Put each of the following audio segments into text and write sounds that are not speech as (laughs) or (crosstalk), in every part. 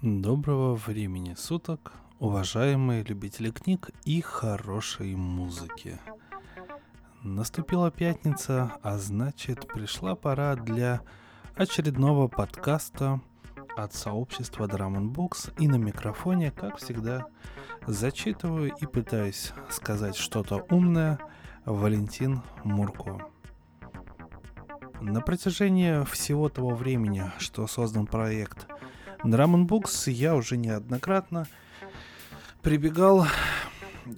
Доброго времени суток, уважаемые любители книг и хорошей музыки. Наступила пятница, а значит пришла пора для очередного подкаста от сообщества Drum Box и на микрофоне, как всегда, зачитываю и пытаюсь сказать что-то умное Валентин Мурко. На протяжении всего того времени, что создан проект – Books я уже неоднократно прибегал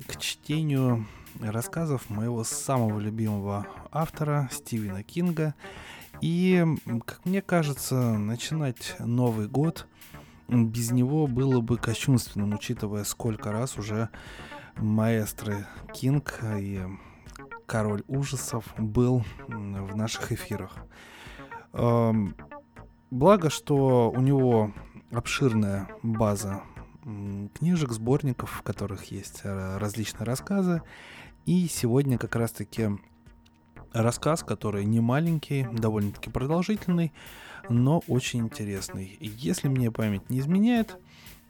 к чтению рассказов моего самого любимого автора Стивена Кинга. И, как мне кажется, начинать Новый год без него было бы кощунственным, учитывая, сколько раз уже маэстры Кинг и Король ужасов был в наших эфирах. Благо, что у него обширная база книжек, сборников, в которых есть э, различные рассказы. И сегодня как раз-таки рассказ, который не маленький, довольно-таки продолжительный, но очень интересный. Если мне память не изменяет,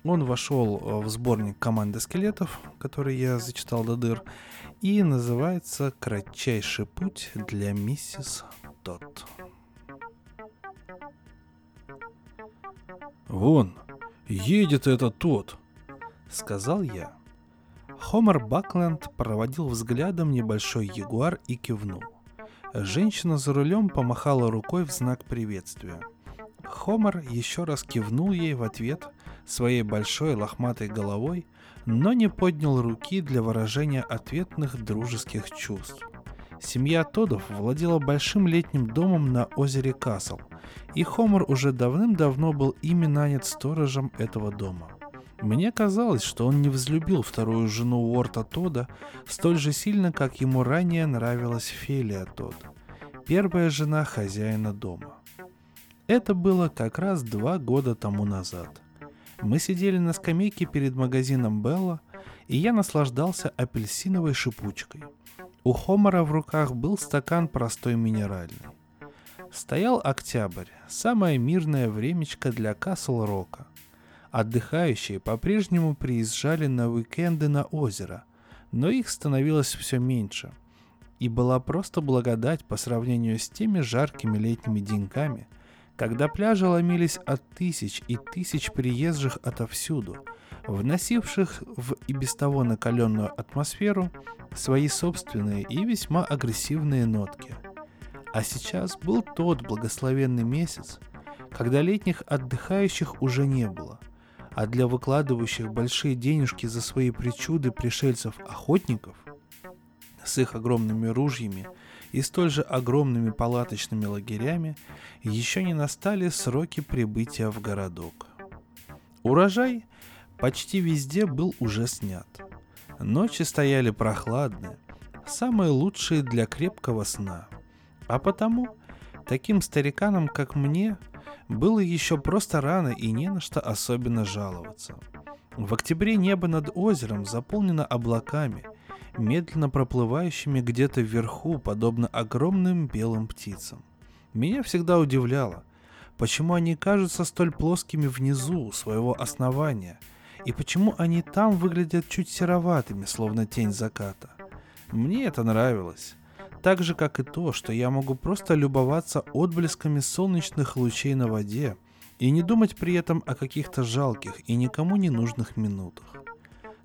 он вошел э, в сборник команды скелетов, который я зачитал до дыр, и называется «Кратчайший путь для миссис Тот». «Вон, едет это тот», — сказал я. Хомер Бакленд проводил взглядом небольшой ягуар и кивнул. Женщина за рулем помахала рукой в знак приветствия. Хомер еще раз кивнул ей в ответ своей большой лохматой головой, но не поднял руки для выражения ответных дружеских чувств. Семья Тодов владела большим летним домом на озере Касл, и Хомер уже давным-давно был ими нанят сторожем этого дома. Мне казалось, что он не взлюбил вторую жену Уорта Тода столь же сильно, как ему ранее нравилась Фелия Тод, первая жена хозяина дома. Это было как раз два года тому назад. Мы сидели на скамейке перед магазином Белла, и я наслаждался апельсиновой шипучкой – у Хомора в руках был стакан простой минеральный. Стоял октябрь, самое мирное времечко для Касл-Рока. Отдыхающие по-прежнему приезжали на уикенды на озеро, но их становилось все меньше. И была просто благодать по сравнению с теми жаркими летними деньками, когда пляжи ломились от тысяч и тысяч приезжих отовсюду – вносивших в и без того накаленную атмосферу свои собственные и весьма агрессивные нотки. А сейчас был тот благословенный месяц, когда летних отдыхающих уже не было, а для выкладывающих большие денежки за свои причуды пришельцев-охотников с их огромными ружьями и столь же огромными палаточными лагерями еще не настали сроки прибытия в городок. Урожай почти везде был уже снят. Ночи стояли прохладные, самые лучшие для крепкого сна. А потому, таким стариканам, как мне, было еще просто рано и не на что особенно жаловаться. В октябре небо над озером заполнено облаками, медленно проплывающими где-то вверху, подобно огромным белым птицам. Меня всегда удивляло, почему они кажутся столь плоскими внизу своего основания – и почему они там выглядят чуть сероватыми, словно тень заката. Мне это нравилось. Так же, как и то, что я могу просто любоваться отблесками солнечных лучей на воде и не думать при этом о каких-то жалких и никому не нужных минутах.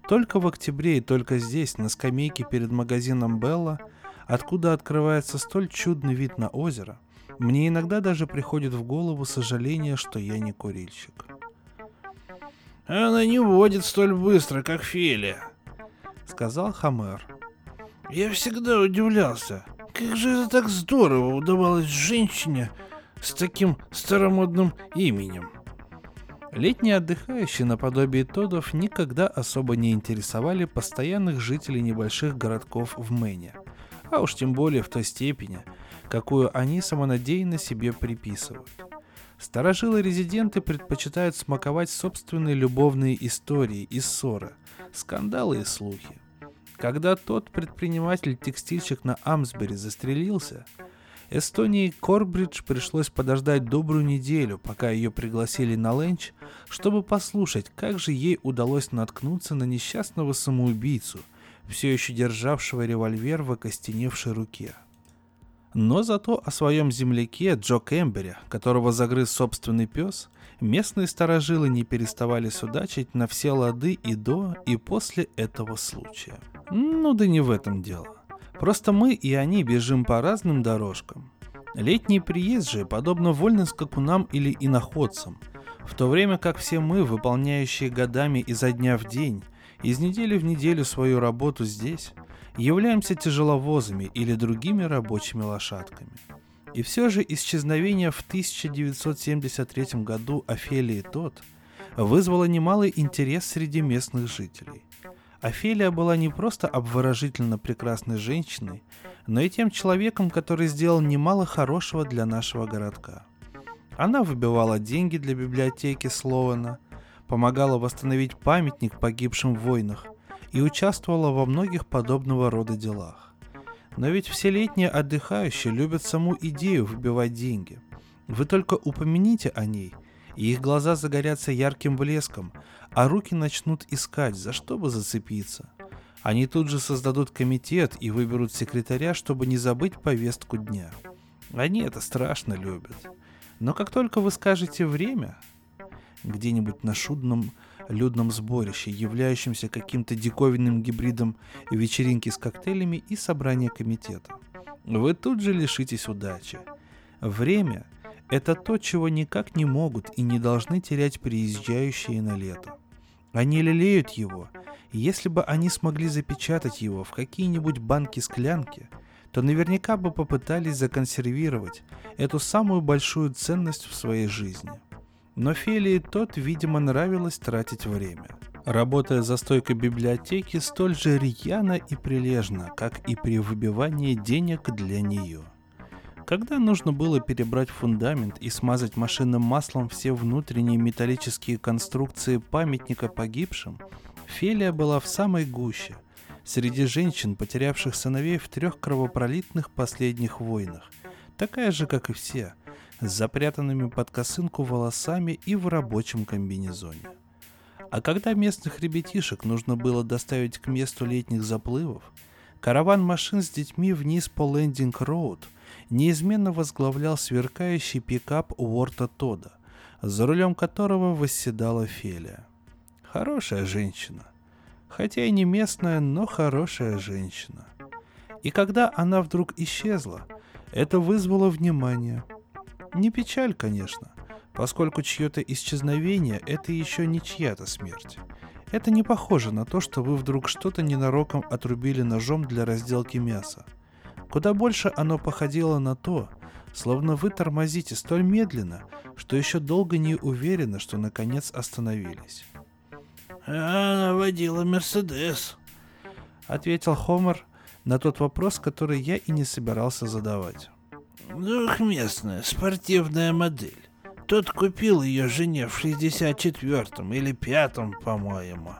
Только в октябре и только здесь, на скамейке перед магазином Белла, откуда открывается столь чудный вид на озеро, мне иногда даже приходит в голову сожаление, что я не курильщик. Она не водит столь быстро, как Фелия, сказал Хамер. Я всегда удивлялся, как же это так здорово удавалось женщине с таким старомодным именем. Летние отдыхающие наподобие Тодов никогда особо не интересовали постоянных жителей небольших городков в Мэне, а уж тем более в той степени, какую они самонадеянно себе приписывают. Старожилы-резиденты предпочитают смаковать собственные любовные истории и ссоры, скандалы и слухи. Когда тот предприниматель-текстильщик на Амсбери застрелился, Эстонии Корбридж пришлось подождать добрую неделю, пока ее пригласили на ленч, чтобы послушать, как же ей удалось наткнуться на несчастного самоубийцу, все еще державшего револьвер в окостеневшей руке. Но зато о своем земляке Джо Кембере, которого загрыз собственный пес, местные старожилы не переставали судачить на все лады и до, и после этого случая. Ну да не в этом дело. Просто мы и они бежим по разным дорожкам. Летние приезжие подобно вольным скакунам или иноходцам, в то время как все мы, выполняющие годами изо дня в день, из недели в неделю свою работу здесь, являемся тяжеловозами или другими рабочими лошадками. И все же исчезновение в 1973 году Офелии Тот вызвало немалый интерес среди местных жителей – Офелия была не просто обворожительно прекрасной женщиной, но и тем человеком, который сделал немало хорошего для нашего городка. Она выбивала деньги для библиотеки Слована, помогала восстановить памятник погибшим в войнах и участвовала во многих подобного рода делах. Но ведь все летние отдыхающие любят саму идею выбивать деньги. Вы только упомяните о ней, и их глаза загорятся ярким блеском, а руки начнут искать, за что бы зацепиться. Они тут же создадут комитет и выберут секретаря, чтобы не забыть повестку дня. Они это страшно любят. Но как только вы скажете время, где-нибудь на шудном людном сборище, являющемся каким-то диковинным гибридом вечеринки с коктейлями и собрания комитета, вы тут же лишитесь удачи. Время – это то, чего никак не могут и не должны терять приезжающие на лето. Они лелеют его, и если бы они смогли запечатать его в какие-нибудь банки-склянки, то наверняка бы попытались законсервировать эту самую большую ценность в своей жизни. Но Фелии тот, видимо, нравилось тратить время. Работая за стойкой библиотеки столь же рьяно и прилежно, как и при выбивании денег для нее – когда нужно было перебрать фундамент и смазать машинным маслом все внутренние металлические конструкции памятника погибшим, Фелия была в самой гуще, среди женщин, потерявших сыновей в трех кровопролитных последних войнах, такая же, как и все, с запрятанными под косынку волосами и в рабочем комбинезоне. А когда местных ребятишек нужно было доставить к месту летних заплывов, караван машин с детьми вниз по лендинг-роуд – неизменно возглавлял сверкающий пикап Уорта Тода, за рулем которого восседала Фелия. Хорошая женщина. Хотя и не местная, но хорошая женщина. И когда она вдруг исчезла, это вызвало внимание. Не печаль, конечно, поскольку чье-то исчезновение – это еще не чья-то смерть. Это не похоже на то, что вы вдруг что-то ненароком отрубили ножом для разделки мяса. Куда больше оно походило на то, словно вы тормозите столь медленно, что еще долго не уверены, что наконец остановились. «Она водила Мерседес», — ответил Хомер на тот вопрос, который я и не собирался задавать. «Двухместная спортивная модель. Тот купил ее жене в 64-м или пятом, по-моему.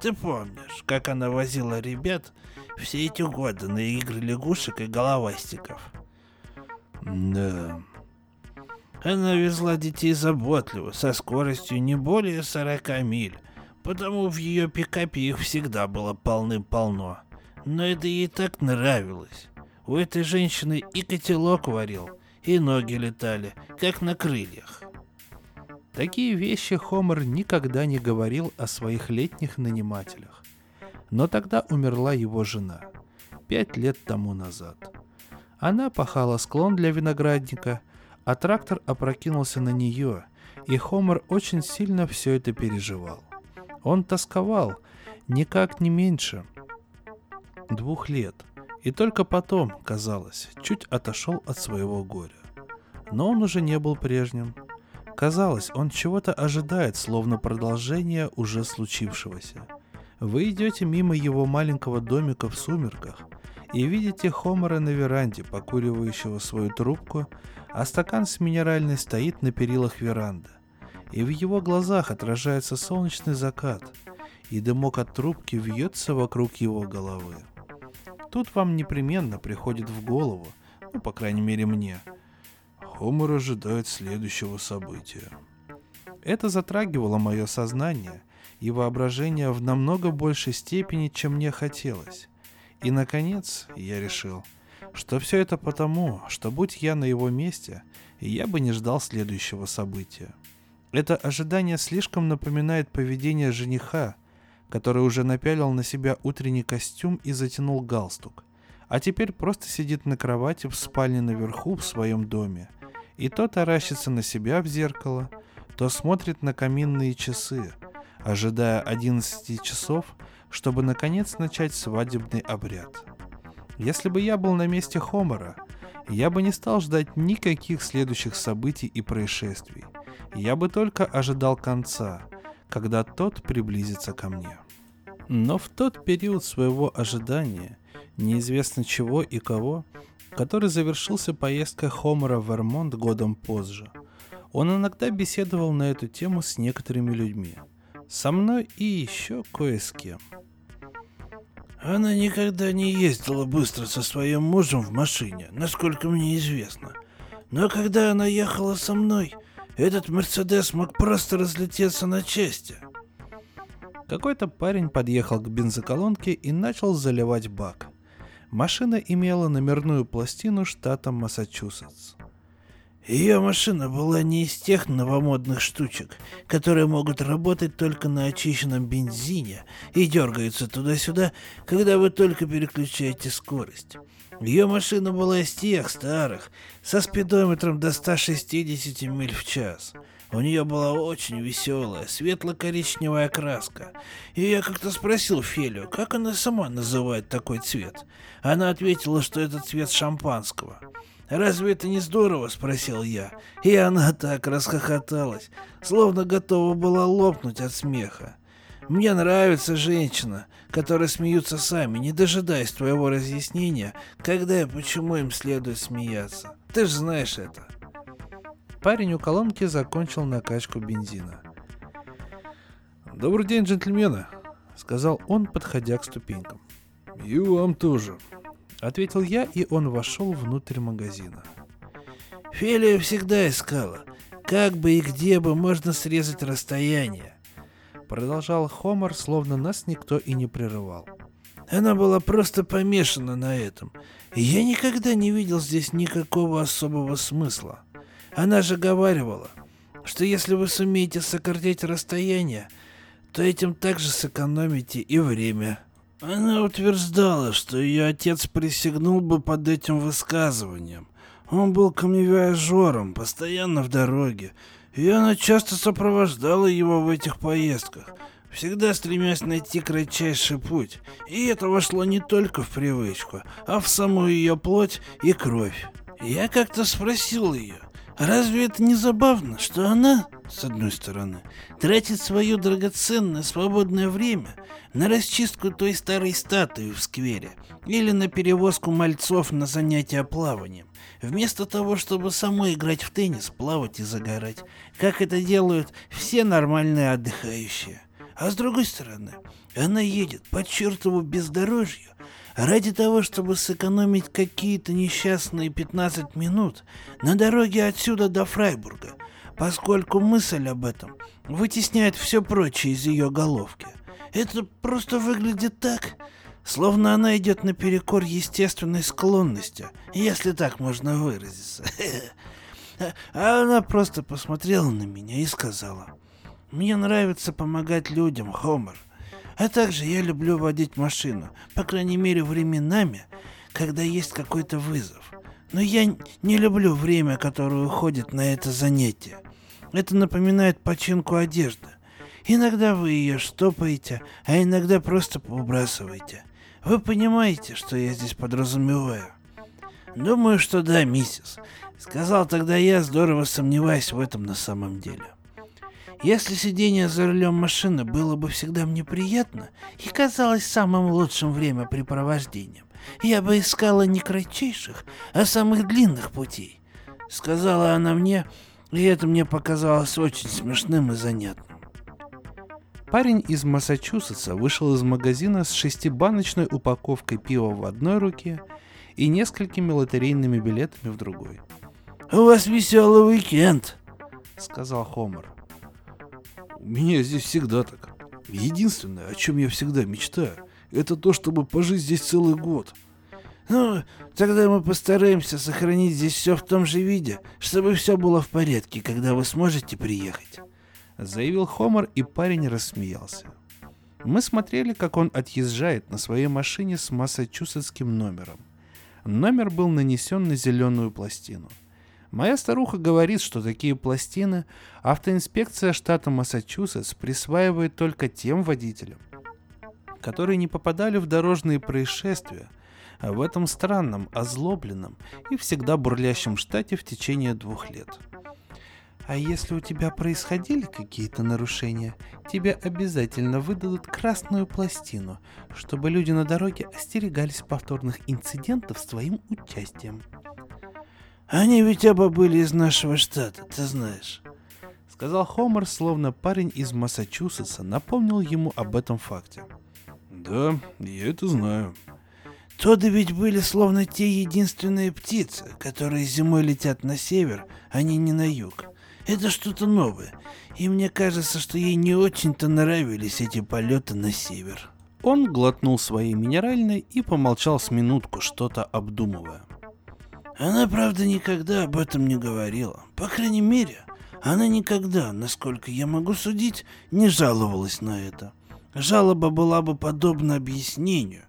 Ты помнишь, как она возила ребят все эти годы на игры лягушек и головастиков. Да. Она везла детей заботливо, со скоростью не более 40 миль, потому в ее пикапе их всегда было полным-полно. Но это ей так нравилось. У этой женщины и котелок варил, и ноги летали, как на крыльях. Такие вещи Хомер никогда не говорил о своих летних нанимателях. Но тогда умерла его жена. Пять лет тому назад. Она пахала склон для виноградника, а трактор опрокинулся на нее, и Хомер очень сильно все это переживал. Он тосковал, никак не меньше двух лет, и только потом, казалось, чуть отошел от своего горя. Но он уже не был прежним. Казалось, он чего-то ожидает, словно продолжение уже случившегося – вы идете мимо его маленького домика в сумерках и видите Хомера на веранде, покуривающего свою трубку, а стакан с минеральной стоит на перилах веранды. И в его глазах отражается солнечный закат, и дымок от трубки вьется вокруг его головы. Тут вам непременно приходит в голову, Ну, по крайней мере, мне. Хомер ожидает следующего события. Это затрагивало мое сознание и воображение в намного большей степени, чем мне хотелось. И, наконец, я решил, что все это потому, что будь я на его месте, я бы не ждал следующего события. Это ожидание слишком напоминает поведение жениха, который уже напялил на себя утренний костюм и затянул галстук, а теперь просто сидит на кровати в спальне наверху в своем доме, и то таращится на себя в зеркало, то смотрит на каминные часы, ожидая 11 часов, чтобы наконец начать свадебный обряд. Если бы я был на месте Хомера, я бы не стал ждать никаких следующих событий и происшествий. Я бы только ожидал конца, когда тот приблизится ко мне. Но в тот период своего ожидания, неизвестно чего и кого, который завершился поездкой Хомера в Вермонт годом позже, он иногда беседовал на эту тему с некоторыми людьми. Со мной и еще кое с кем. Она никогда не ездила быстро со своим мужем в машине, насколько мне известно. Но когда она ехала со мной, этот Мерседес мог просто разлететься на части. Какой-то парень подъехал к бензоколонке и начал заливать бак. Машина имела номерную пластину штата Массачусетс. Ее машина была не из тех новомодных штучек, которые могут работать только на очищенном бензине и дергаются туда-сюда, когда вы только переключаете скорость. Ее машина была из тех старых, со спидометром до 160 миль в час. У нее была очень веселая, светло-коричневая краска. И я как-то спросил Фелию, как она сама называет такой цвет. Она ответила, что это цвет шампанского. «Разве это не здорово?» – спросил я. И она так расхохоталась, словно готова была лопнуть от смеха. Мне нравится женщина, которые смеются сами, не дожидаясь твоего разъяснения, когда и почему им следует смеяться. Ты же знаешь это. Парень у колонки закончил накачку бензина. «Добрый день, джентльмены», — сказал он, подходя к ступенькам. «И вам тоже», Ответил я, и он вошел внутрь магазина. Фелия всегда искала, как бы и где бы можно срезать расстояние. Продолжал Хомер, словно нас никто и не прерывал. Она была просто помешана на этом. И я никогда не видел здесь никакого особого смысла. Она же говаривала, что если вы сумеете сократить расстояние, то этим также сэкономите и время. Она утверждала, что ее отец присягнул бы под этим высказыванием. Он был камевиажером, постоянно в дороге, и она часто сопровождала его в этих поездках, всегда стремясь найти кратчайший путь. И это вошло не только в привычку, а в саму ее плоть и кровь. Я как-то спросил ее, разве это не забавно, что она, с одной стороны, тратит свое драгоценное свободное время на расчистку той старой статуи в сквере или на перевозку мальцов на занятия плаванием, вместо того, чтобы самой играть в теннис, плавать и загорать, как это делают все нормальные отдыхающие. А с другой стороны, она едет по чертову бездорожью ради того, чтобы сэкономить какие-то несчастные 15 минут на дороге отсюда до Фрайбурга, поскольку мысль об этом вытесняет все прочее из ее головки. Это просто выглядит так, словно она идет наперекор естественной склонности, если так можно выразиться. (laughs) А она просто посмотрела на меня и сказала, «Мне нравится помогать людям, Хомер. А также я люблю водить машину, по крайней мере временами, когда есть какой-то вызов. Но я не люблю время, которое уходит на это занятие. Это напоминает починку одежды. Иногда вы ее штопаете, а иногда просто выбрасываете. Вы понимаете, что я здесь подразумеваю? Думаю, что да, миссис. Сказал тогда я, здорово сомневаясь в этом на самом деле. Если сидение за рулем машины было бы всегда мне приятно и казалось самым лучшим времяпрепровождением, я бы искала не кратчайших, а самых длинных путей. Сказала она мне, и это мне показалось очень смешным и занятным. Парень из Массачусетса вышел из магазина с шестибаночной упаковкой пива в одной руке и несколькими лотерейными билетами в другой. «У вас веселый уикенд», — сказал Хомер. «У меня здесь всегда так. Единственное, о чем я всегда мечтаю, это то, чтобы пожить здесь целый год». «Ну, тогда мы постараемся сохранить здесь все в том же виде, чтобы все было в порядке, когда вы сможете приехать», — заявил Хомер, и парень рассмеялся. Мы смотрели, как он отъезжает на своей машине с массачусетским номером. Номер был нанесен на зеленую пластину. Моя старуха говорит, что такие пластины автоинспекция штата Массачусетс присваивает только тем водителям, которые не попадали в дорожные происшествия в этом странном, озлобленном и всегда бурлящем штате в течение двух лет – а если у тебя происходили какие-то нарушения, тебе обязательно выдадут красную пластину, чтобы люди на дороге остерегались повторных инцидентов с твоим участием. Они ведь оба были из нашего штата, ты знаешь. Сказал Хомер, словно парень из Массачусетса напомнил ему об этом факте. Да, я это знаю. Тоды ведь были словно те единственные птицы, которые зимой летят на север, а не не на юг. Это что-то новое, и мне кажется, что ей не очень-то нравились эти полеты на север. Он глотнул своей минеральной и помолчал с минутку, что-то обдумывая. Она, правда, никогда об этом не говорила. По крайней мере, она никогда, насколько я могу судить, не жаловалась на это. Жалоба была бы подобна объяснению,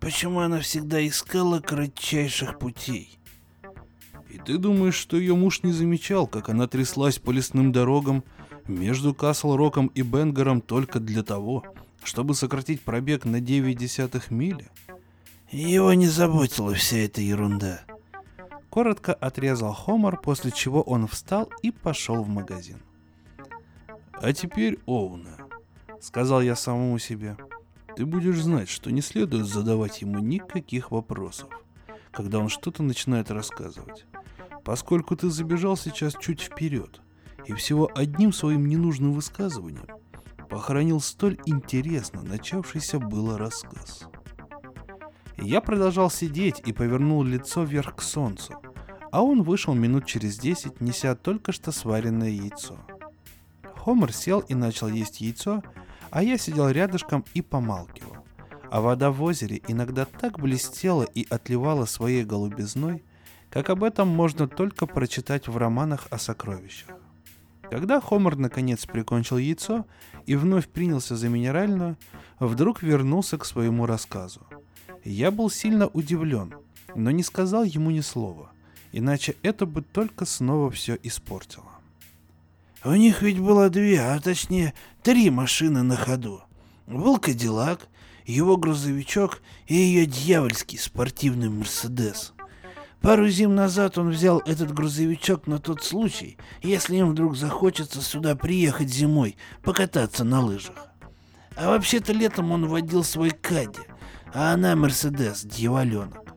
почему она всегда искала кратчайших путей. И ты думаешь, что ее муж не замечал, как она тряслась по лесным дорогам между Касл-Роком и Бенгером только для того, чтобы сократить пробег на 9 десятых мили? Его не заботила вся эта ерунда. Коротко отрезал Хомер, после чего он встал и пошел в магазин. «А теперь, Оуна», — сказал я самому себе, — «ты будешь знать, что не следует задавать ему никаких вопросов, когда он что-то начинает рассказывать поскольку ты забежал сейчас чуть вперед и всего одним своим ненужным высказыванием похоронил столь интересно начавшийся было рассказ. Я продолжал сидеть и повернул лицо вверх к солнцу, а он вышел минут через десять, неся только что сваренное яйцо. Хомер сел и начал есть яйцо, а я сидел рядышком и помалкивал. А вода в озере иногда так блестела и отливала своей голубизной, как об этом можно только прочитать в романах о сокровищах. Когда Хомер наконец прикончил яйцо и вновь принялся за минеральную, вдруг вернулся к своему рассказу. Я был сильно удивлен, но не сказал ему ни слова, иначе это бы только снова все испортило. У них ведь было две, а точнее три машины на ходу. Был Кадиллак, его грузовичок и ее дьявольский спортивный Мерседес – Пару зим назад он взял этот грузовичок на тот случай, если им вдруг захочется сюда приехать зимой, покататься на лыжах. А вообще-то летом он водил свой Кадди, а она Мерседес, дьяволенок.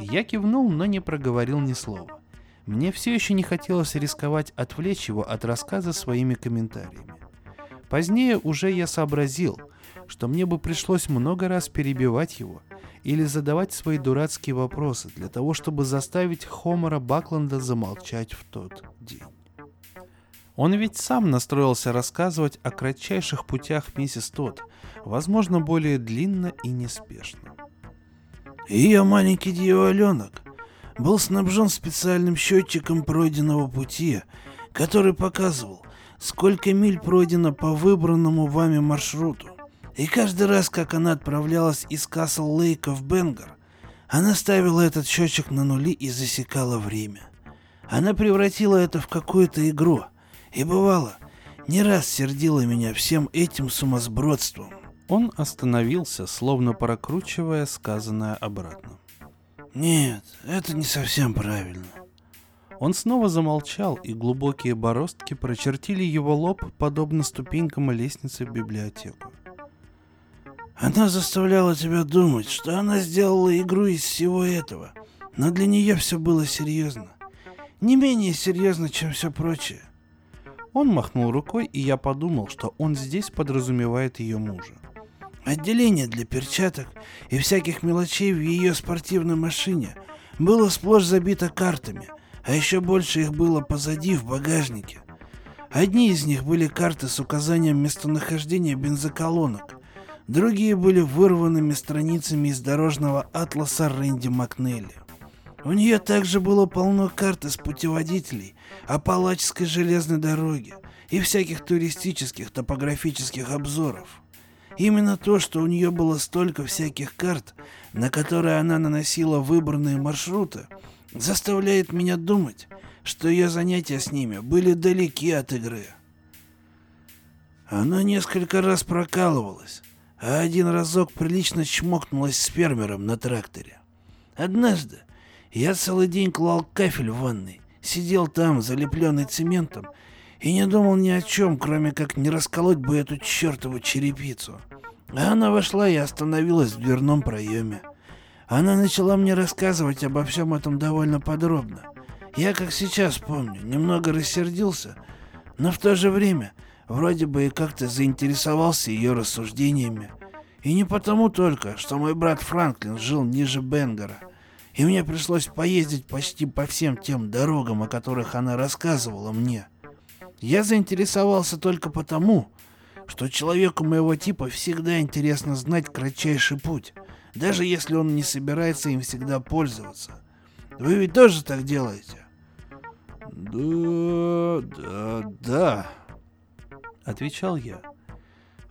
Я кивнул, но не проговорил ни слова. Мне все еще не хотелось рисковать отвлечь его от рассказа своими комментариями. Позднее уже я сообразил, что мне бы пришлось много раз перебивать его – или задавать свои дурацкие вопросы для того, чтобы заставить Хомера Бакланда замолчать в тот день. Он ведь сам настроился рассказывать о кратчайших путях миссис Тот, возможно, более длинно и неспешно. Ее маленький дьяволенок был снабжен специальным счетчиком пройденного пути, который показывал, сколько миль пройдено по выбранному вами маршруту. И каждый раз, как она отправлялась из Касл-Лейка в Бенгар, она ставила этот счетчик на нули и засекала время. Она превратила это в какую-то игру. И бывало, не раз сердила меня всем этим сумасбродством. Он остановился, словно прокручивая сказанное обратно. Нет, это не совсем правильно. Он снова замолчал, и глубокие бороздки прочертили его лоб, подобно ступенькам лестницы в библиотеку. Она заставляла тебя думать, что она сделала игру из всего этого. Но для нее все было серьезно. Не менее серьезно, чем все прочее. Он махнул рукой, и я подумал, что он здесь подразумевает ее мужа. Отделение для перчаток и всяких мелочей в ее спортивной машине было сплошь забито картами, а еще больше их было позади в багажнике. Одни из них были карты с указанием местонахождения бензоколонок, другие были вырванными страницами из дорожного атласа Рэнди Макнелли. У нее также было полно карт из путеводителей Апалачской железной дороги и всяких туристических топографических обзоров. Именно то, что у нее было столько всяких карт, на которые она наносила выбранные маршруты, заставляет меня думать, что ее занятия с ними были далеки от игры. Она несколько раз прокалывалась, а один разок прилично чмокнулась с фермером на тракторе. Однажды я целый день клал кафель в ванной, сидел там, залепленный цементом, и не думал ни о чем, кроме как не расколоть бы эту чертову черепицу. Она вошла и остановилась в дверном проеме. Она начала мне рассказывать обо всем этом довольно подробно. Я, как сейчас помню, немного рассердился, но в то же время вроде бы и как-то заинтересовался ее рассуждениями. И не потому только, что мой брат Франклин жил ниже Бенгера, и мне пришлось поездить почти по всем тем дорогам, о которых она рассказывала мне. Я заинтересовался только потому, что человеку моего типа всегда интересно знать кратчайший путь, даже если он не собирается им всегда пользоваться. Вы ведь тоже так делаете? Да, да, да, отвечал я.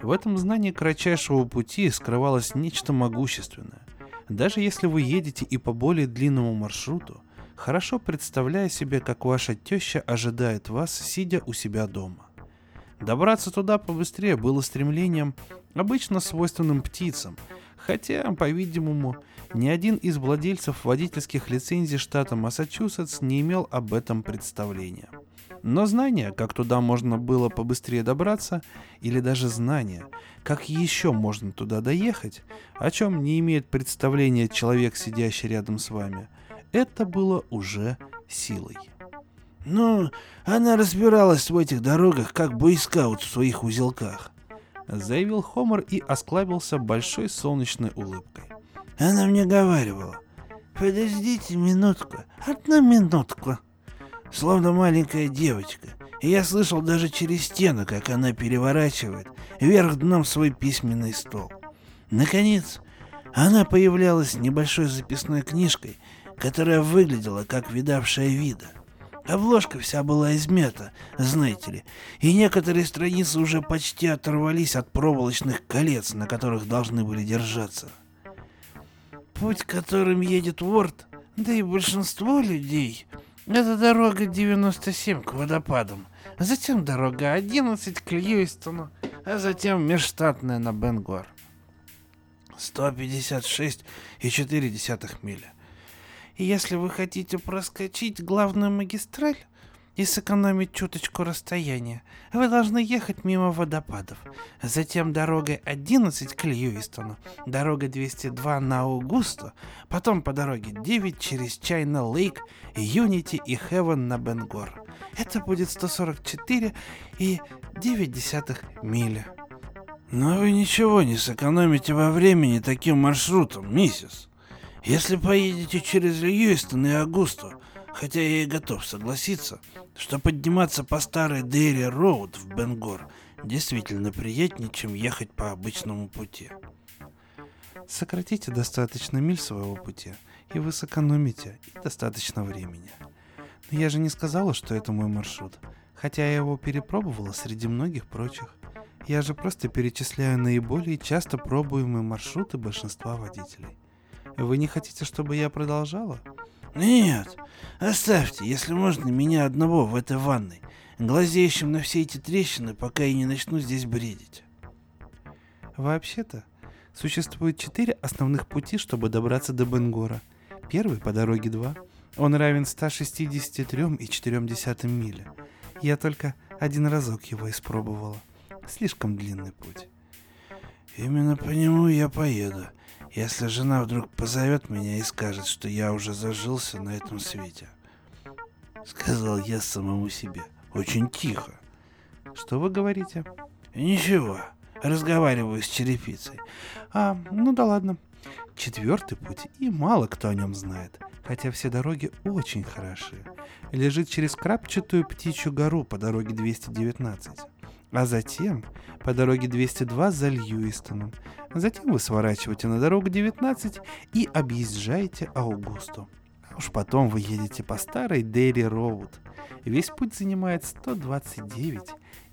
В этом знании кратчайшего пути скрывалось нечто могущественное. Даже если вы едете и по более длинному маршруту, хорошо представляя себе, как ваша теща ожидает вас, сидя у себя дома. Добраться туда побыстрее было стремлением, обычно свойственным птицам, хотя, по-видимому, ни один из владельцев водительских лицензий штата Массачусетс не имел об этом представления. Но знание, как туда можно было побыстрее добраться, или даже знание, как еще можно туда доехать, о чем не имеет представления человек, сидящий рядом с вами, это было уже силой. Ну, она разбиралась в этих дорогах, как бойскаут в своих узелках. Заявил Хомер и осклабился большой солнечной улыбкой. Она мне говаривала. Подождите минутку, одну минутку. Словно маленькая девочка. И я слышал даже через стену, как она переворачивает вверх дном свой письменный стол. Наконец, она появлялась небольшой записной книжкой, которая выглядела как видавшая вида. Обложка вся была измята, знаете ли, и некоторые страницы уже почти оторвались от проволочных колец, на которых должны были держаться. Путь, которым едет Уорд, да и большинство людей, это дорога 97 к водопадам, затем дорога 11 к Льюистону, а затем межштатная на Бенгор. 156,4 мили. И если вы хотите проскочить главную магистраль и сэкономить чуточку расстояния, вы должны ехать мимо водопадов. Затем дорогой 11 к Льюистону, дорога 202 на Аугусту, потом по дороге 9 через Чайна Лейк, Юнити и Хевен на Бенгор. Это будет 144 и 9 мили. Но вы ничего не сэкономите во времени таким маршрутом, миссис. Если поедете через Льюистон и Агусту, хотя я и готов согласиться, что подниматься по старой Дейри Роуд в Бенгор действительно приятнее, чем ехать по обычному пути. Сократите достаточно миль своего пути, и вы сэкономите и достаточно времени. Но я же не сказала, что это мой маршрут, хотя я его перепробовала среди многих прочих. Я же просто перечисляю наиболее часто пробуемые маршруты большинства водителей. Вы не хотите, чтобы я продолжала? Нет, оставьте, если можно, меня одного в этой ванной, глазеющим на все эти трещины, пока я не начну здесь бредить. Вообще-то, существует четыре основных пути, чтобы добраться до Бенгора. Первый по дороге 2. Он равен 163,4 мили. Я только один разок его испробовала. Слишком длинный путь. Именно по нему я поеду. Если жена вдруг позовет меня и скажет, что я уже зажился на этом свете. Сказал я самому себе. Очень тихо. Что вы говорите? Ничего. разговариваю с черепицей. А, ну да ладно. Четвертый путь, и мало кто о нем знает, хотя все дороги очень хороши. Лежит через крапчатую птичью гору по дороге 219. А затем по дороге 202 за Льюистоном. Затем вы сворачиваете на дорогу 19 и объезжаете Аугусту. А уж потом вы едете по старой Дерри Роуд. Весь путь занимает 129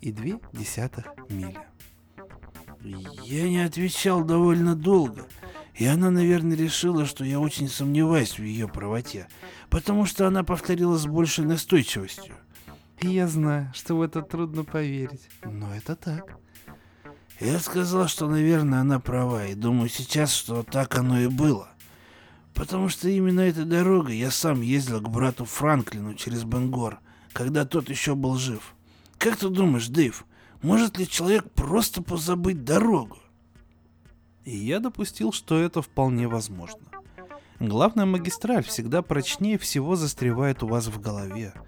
и 2 десятых мили. Я не отвечал довольно долго, и она, наверное, решила, что я очень сомневаюсь в ее правоте, потому что она повторила с большей настойчивостью. И я знаю, что в это трудно поверить, но это так. Я сказал, что, наверное, она права, и думаю сейчас, что так оно и было. Потому что именно этой дорогой я сам ездил к брату Франклину через Бенгор, когда тот еще был жив. Как ты думаешь, Дэйв, может ли человек просто позабыть дорогу? И я допустил, что это вполне возможно. Главная магистраль всегда прочнее всего застревает у вас в голове –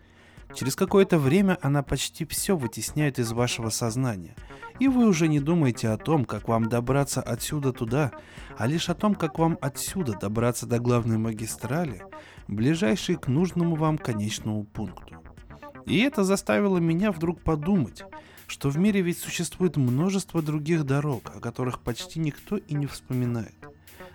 Через какое-то время она почти все вытесняет из вашего сознания, и вы уже не думаете о том, как вам добраться отсюда туда, а лишь о том, как вам отсюда добраться до главной магистрали, ближайшей к нужному вам конечному пункту. И это заставило меня вдруг подумать, что в мире ведь существует множество других дорог, о которых почти никто и не вспоминает.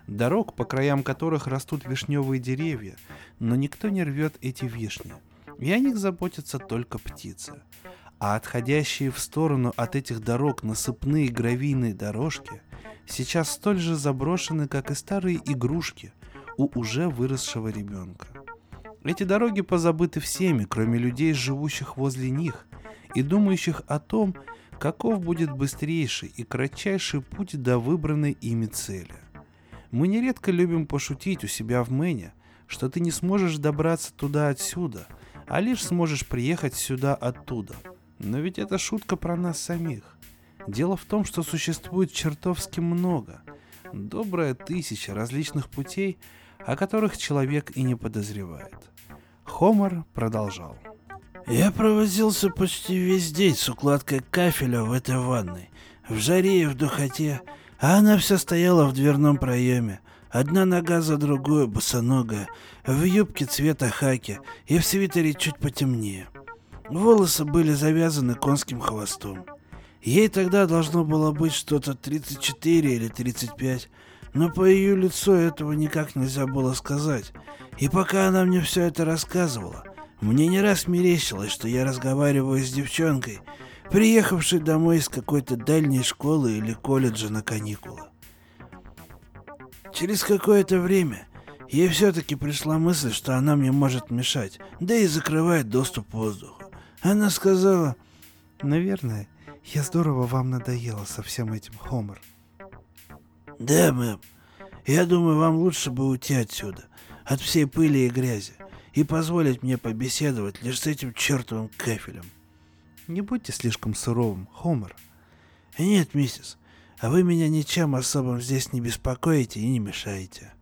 Дорог, по краям которых растут вишневые деревья, но никто не рвет эти вишни – и о них заботятся только птицы. А отходящие в сторону от этих дорог насыпные гравийные дорожки сейчас столь же заброшены, как и старые игрушки у уже выросшего ребенка. Эти дороги позабыты всеми, кроме людей, живущих возле них и думающих о том, каков будет быстрейший и кратчайший путь до выбранной ими цели. Мы нередко любим пошутить у себя в Мэне, что ты не сможешь добраться туда отсюда – а лишь сможешь приехать сюда оттуда. Но ведь это шутка про нас самих. Дело в том, что существует чертовски много, добрая тысяча различных путей, о которых человек и не подозревает. Хомер продолжал. Я провозился почти весь день с укладкой кафеля в этой ванной, в жаре и в духоте, а она все стояла в дверном проеме, Одна нога за другой, босоногая, в юбке цвета хаки и в свитере чуть потемнее. Волосы были завязаны конским хвостом. Ей тогда должно было быть что-то 34 или 35, но по ее лицу этого никак нельзя было сказать. И пока она мне все это рассказывала, мне не раз мерещилось, что я разговариваю с девчонкой, приехавшей домой из какой-то дальней школы или колледжа на каникулы. Через какое-то время ей все-таки пришла мысль, что она мне может мешать, да и закрывает доступ к воздуху. Она сказала... Наверное, я здорово вам надоела со всем этим, Хомер. Да, мэм. Я думаю, вам лучше бы уйти отсюда, от всей пыли и грязи, и позволить мне побеседовать лишь с этим чертовым кафелем. Не будьте слишком суровым, Хомер. Нет, миссис, а вы меня ничем особым здесь не беспокоите и не мешаете.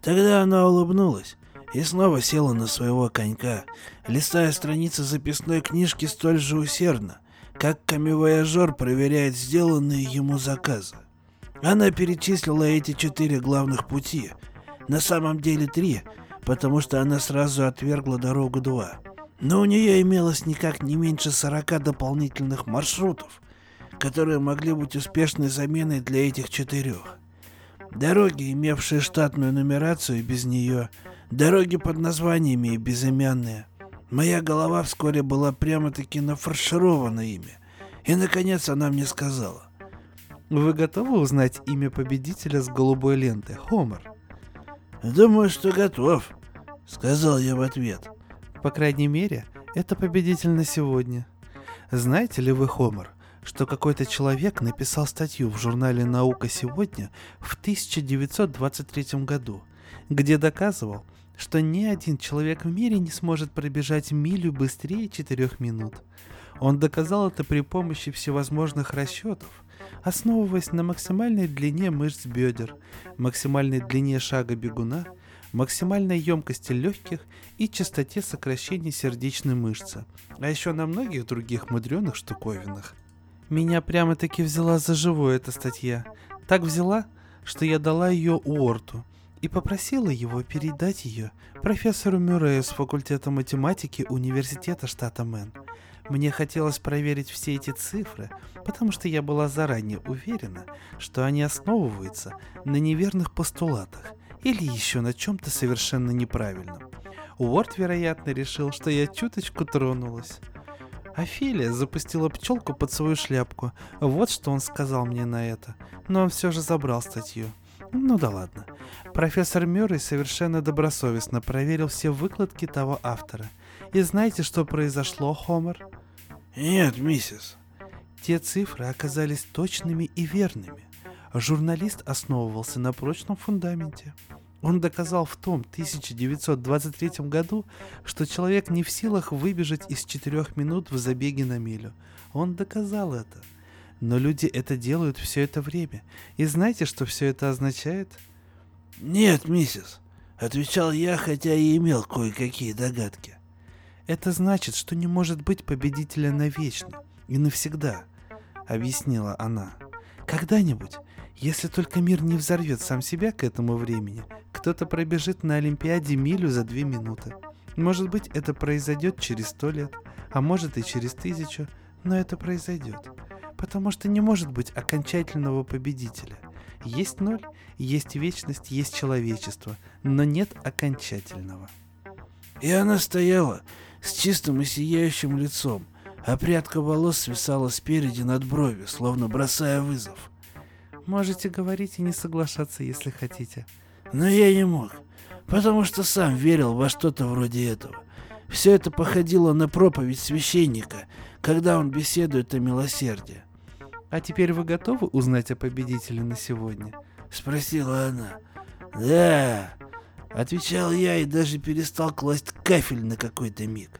Тогда она улыбнулась и снова села на своего конька, листая страницы записной книжки столь же усердно, как камевояжер проверяет сделанные ему заказы. Она перечислила эти четыре главных пути, на самом деле три, потому что она сразу отвергла дорогу два. Но у нее имелось никак не меньше сорока дополнительных маршрутов, которые могли быть успешной заменой для этих четырех. Дороги, имевшие штатную нумерацию без нее, дороги под названиями и безымянные. Моя голова вскоре была прямо-таки нафарширована ими. И, наконец, она мне сказала. «Вы готовы узнать имя победителя с голубой ленты, Хомер?» «Думаю, что готов», — сказал я в ответ. «По крайней мере, это победитель на сегодня. Знаете ли вы, Хомер, что какой-то человек написал статью в журнале «Наука сегодня» в 1923 году, где доказывал, что ни один человек в мире не сможет пробежать милю быстрее 4 минут. Он доказал это при помощи всевозможных расчетов, основываясь на максимальной длине мышц бедер, максимальной длине шага бегуна, максимальной емкости легких и частоте сокращения сердечной мышцы, а еще на многих других мудреных штуковинах – Меня прямо-таки взяла за живое эта статья. Так взяла, что я дала ее Уорту и попросила его передать ее профессору Мюррею с факультета математики Университета штата Мэн. Мне хотелось проверить все эти цифры, потому что я была заранее уверена, что они основываются на неверных постулатах или еще на чем-то совершенно неправильном. Уорд, вероятно, решил, что я чуточку тронулась. Офелия запустила пчелку под свою шляпку. Вот что он сказал мне на это. Но он все же забрал статью. Ну да ладно. Профессор Мюррей совершенно добросовестно проверил все выкладки того автора. И знаете, что произошло, Хомер? Нет, миссис. Те цифры оказались точными и верными. Журналист основывался на прочном фундаменте. Он доказал в том 1923 году, что человек не в силах выбежать из четырех минут в забеге на милю. Он доказал это. Но люди это делают все это время. И знаете, что все это означает? Нет, миссис, отвечал я, хотя и имел кое-какие догадки. Это значит, что не может быть победителя навечно и навсегда, объяснила она. Когда-нибудь, если только мир не взорвет сам себя к этому времени, кто-то пробежит на Олимпиаде милю за две минуты. Может быть, это произойдет через сто лет, а может и через тысячу, но это произойдет. Потому что не может быть окончательного победителя. Есть ноль, есть вечность, есть человечество, но нет окончательного. И она стояла с чистым и сияющим лицом, а прядка волос свисала спереди над брови, словно бросая вызов. Можете говорить и не соглашаться, если хотите. Но я не мог, потому что сам верил во что-то вроде этого. Все это походило на проповедь священника, когда он беседует о милосердии. «А теперь вы готовы узнать о победителе на сегодня?» — спросила она. «Да», — отвечал я и даже перестал класть кафель на какой-то миг.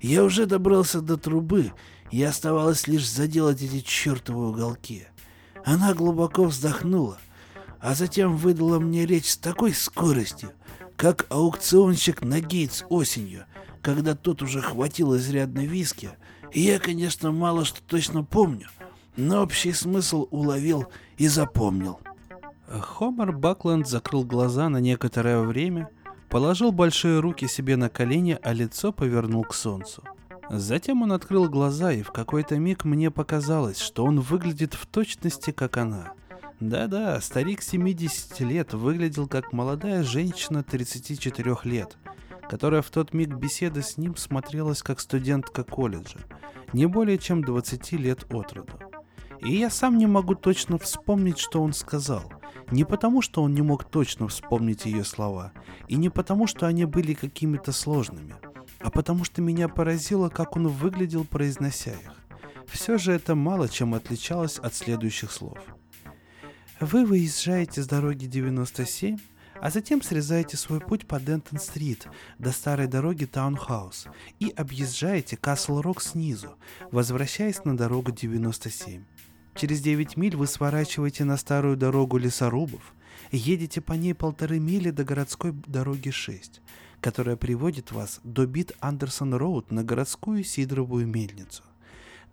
Я уже добрался до трубы, и оставалось лишь заделать эти чертовы уголки. Она глубоко вздохнула, а затем выдала мне речь с такой скоростью, как аукционщик на Гейтс осенью, когда тот уже хватил изрядно виски, и я, конечно, мало что точно помню, но общий смысл уловил и запомнил. Хомер Бакленд закрыл глаза на некоторое время, положил большие руки себе на колени, а лицо повернул к солнцу. Затем он открыл глаза, и в какой-то миг мне показалось, что он выглядит в точности, как она. Да-да, старик 70 лет выглядел как молодая женщина 34 лет, которая в тот миг беседы с ним смотрелась как студентка колледжа, не более чем 20 лет от роду. И я сам не могу точно вспомнить, что он сказал. Не потому, что он не мог точно вспомнить ее слова, и не потому, что они были какими-то сложными, а потому что меня поразило, как он выглядел, произнося их. Все же это мало чем отличалось от следующих слов. Вы выезжаете с дороги 97, а затем срезаете свой путь по Дентон-стрит до старой дороги Таунхаус и объезжаете Касл-Рок снизу, возвращаясь на дорогу 97. Через 9 миль вы сворачиваете на старую дорогу лесорубов, едете по ней полторы мили до городской дороги 6, которая приводит вас до Биг Андерсон Роуд на городскую Сидровую мельницу.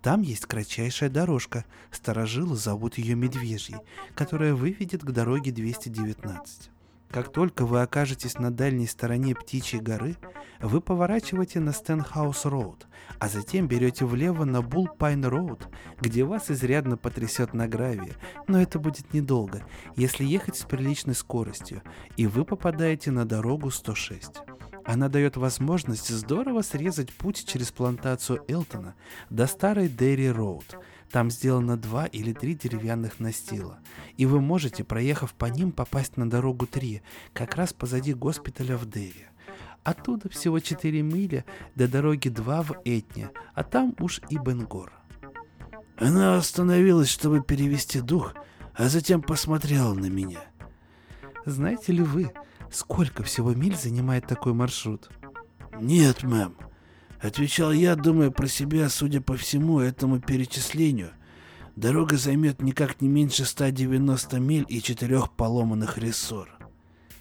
Там есть кратчайшая дорожка, старожилы зовут ее Медвежьей, которая выведет к дороге 219. Как только вы окажетесь на дальней стороне Птичьей горы, вы поворачиваете на Стенхаус Роуд, а затем берете влево на Булл Пайн Роуд, где вас изрядно потрясет на гравии, но это будет недолго, если ехать с приличной скоростью, и вы попадаете на дорогу 106. Она дает возможность здорово срезать путь через плантацию Элтона до старой Дерри Роуд – там сделано два или три деревянных настила, и вы можете, проехав по ним, попасть на дорогу 3, как раз позади госпиталя в Дерри. Оттуда всего 4 мили до дороги 2 в Этне, а там уж и Бенгор. Она остановилась, чтобы перевести дух, а затем посмотрела на меня. Знаете ли вы, сколько всего миль занимает такой маршрут? Нет, мэм. Отвечал я, думая про себя, судя по всему этому перечислению. Дорога займет никак не меньше 190 миль и четырех поломанных рессор.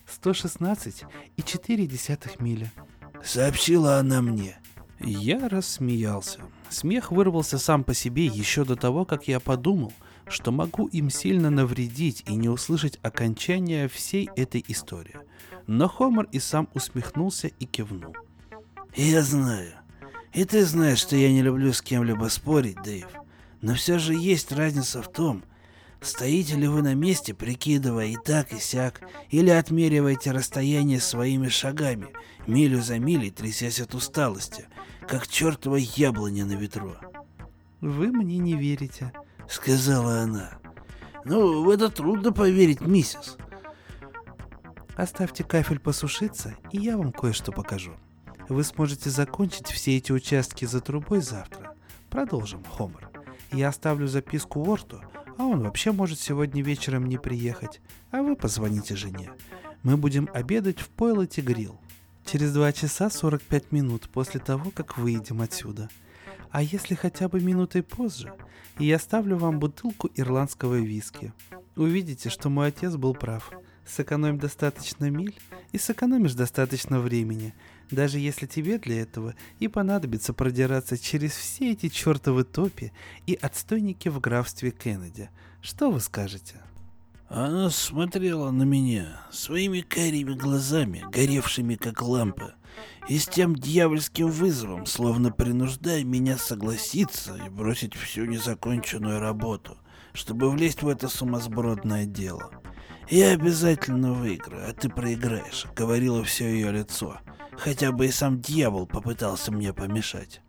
116 и 4 десятых мили. Сообщила она мне. Я рассмеялся. Смех вырвался сам по себе еще до того, как я подумал, что могу им сильно навредить и не услышать окончания всей этой истории. Но Хомер и сам усмехнулся и кивнул. «Я знаю. И ты знаешь, что я не люблю с кем-либо спорить, Дэйв. Но все же есть разница в том, стоите ли вы на месте, прикидывая и так, и сяк, или отмериваете расстояние своими шагами, милю за милей, трясясь от усталости, как чертова яблоня на ветру. «Вы мне не верите», — сказала она. «Ну, в это трудно поверить, миссис». «Оставьте кафель посушиться, и я вам кое-что покажу. Вы сможете закончить все эти участки за трубой завтра. Продолжим, Хомер. Я оставлю записку Уорту, а он вообще может сегодня вечером не приехать, а вы позвоните жене. Мы будем обедать в Пойлоте Грилл. Через два часа 45 минут после того, как выйдем отсюда. А если хотя бы минутой позже, я оставлю вам бутылку ирландского виски. Увидите, что мой отец был прав. Сэкономь достаточно миль и сэкономишь достаточно времени, даже если тебе для этого и понадобится продираться через все эти чертовы топи и отстойники в графстве Кеннеди. Что вы скажете? Она смотрела на меня своими карими глазами, горевшими как лампа, и с тем дьявольским вызовом, словно принуждая меня согласиться и бросить всю незаконченную работу, чтобы влезть в это сумасбродное дело. «Я обязательно выиграю, а ты проиграешь», — говорило все ее лицо. Хотя бы и сам дьявол попытался мне помешать.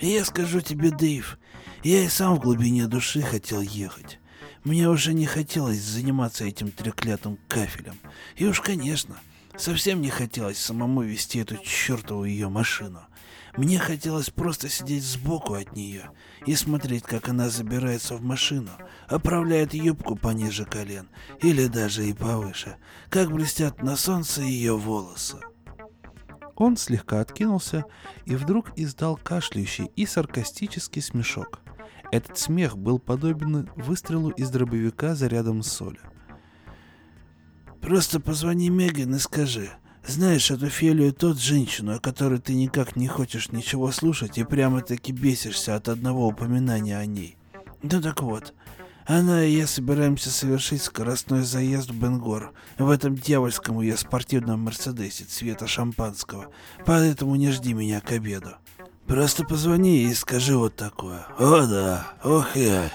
И я скажу тебе, Дэйв, я и сам в глубине души хотел ехать. Мне уже не хотелось заниматься этим треклятым кафелем. И уж, конечно, совсем не хотелось самому вести эту чертову ее машину. Мне хотелось просто сидеть сбоку от нее и смотреть, как она забирается в машину, оправляет юбку пониже колен или даже и повыше, как блестят на солнце ее волосы. Он слегка откинулся и вдруг издал кашляющий и саркастический смешок. Этот смех был подобен выстрелу из дробовика зарядом соли. «Просто позвони Меган и скажи, знаешь эту Фелию тот женщину, о которой ты никак не хочешь ничего слушать и прямо-таки бесишься от одного упоминания о ней. Ну так вот, она и я собираемся совершить скоростной заезд в Бенгор в этом дьявольском ее спортивном Мерседесе цвета шампанского, поэтому не жди меня к обеду. Просто позвони и скажи вот такое. О да, ох и ах.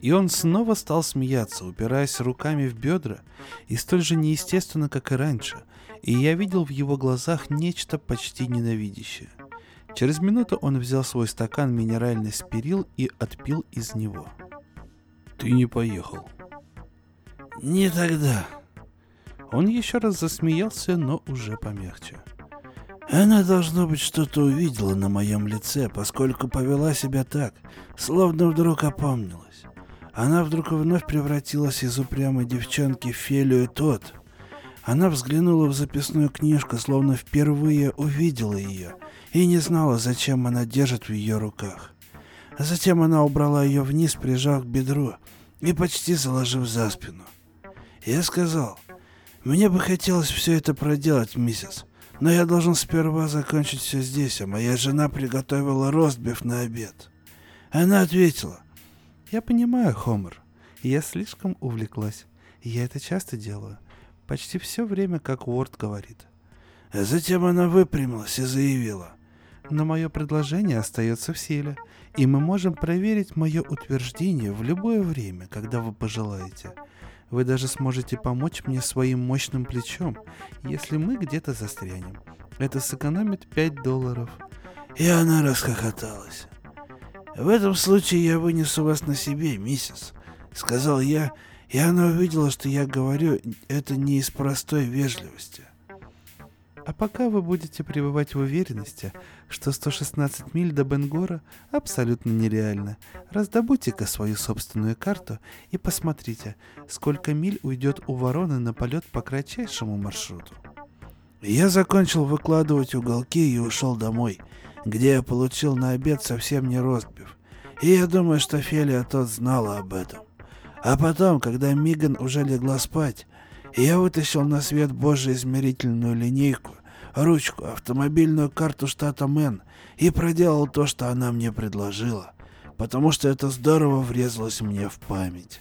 И он снова стал смеяться, упираясь руками в бедра, и столь же неестественно, как и раньше, и я видел в его глазах нечто почти ненавидящее. Через минуту он взял свой стакан минеральный спирил и отпил из него. «Ты не поехал». «Не тогда». Он еще раз засмеялся, но уже помягче. Она, должно быть, что-то увидела на моем лице, поскольку повела себя так, словно вдруг опомнилась. Она вдруг вновь превратилась из упрямой девчонки в Фелию тот. Она взглянула в записную книжку, словно впервые увидела ее, и не знала, зачем она держит в ее руках. Затем она убрала ее вниз, прижав к бедру и почти заложив за спину. Я сказал, мне бы хотелось все это проделать, миссис, но я должен сперва закончить все здесь, а моя жена приготовила ростбиф на обед. Она ответила. Я понимаю, Хомер. Я слишком увлеклась. Я это часто делаю. Почти все время, как Уорд говорит. Затем она выпрямилась и заявила. Но мое предложение остается в силе, и мы можем проверить мое утверждение в любое время, когда вы пожелаете. Вы даже сможете помочь мне своим мощным плечом, если мы где-то застрянем. Это сэкономит 5 долларов. И она расхохоталась. В этом случае я вынесу вас на себе, миссис, сказал я, и она увидела, что я говорю это не из простой вежливости. А пока вы будете пребывать в уверенности, что 116 миль до Бенгора абсолютно нереально, раздобудьте-ка свою собственную карту и посмотрите, сколько миль уйдет у вороны на полет по кратчайшему маршруту. Я закончил выкладывать уголки и ушел домой, где я получил на обед совсем не ростбиф. И я думаю, что Фелия тот знала об этом. А потом, когда Миган уже легла спать, я вытащил на свет Божий измерительную линейку, ручку, автомобильную карту штата Мэн и проделал то, что она мне предложила, потому что это здорово врезалось мне в память.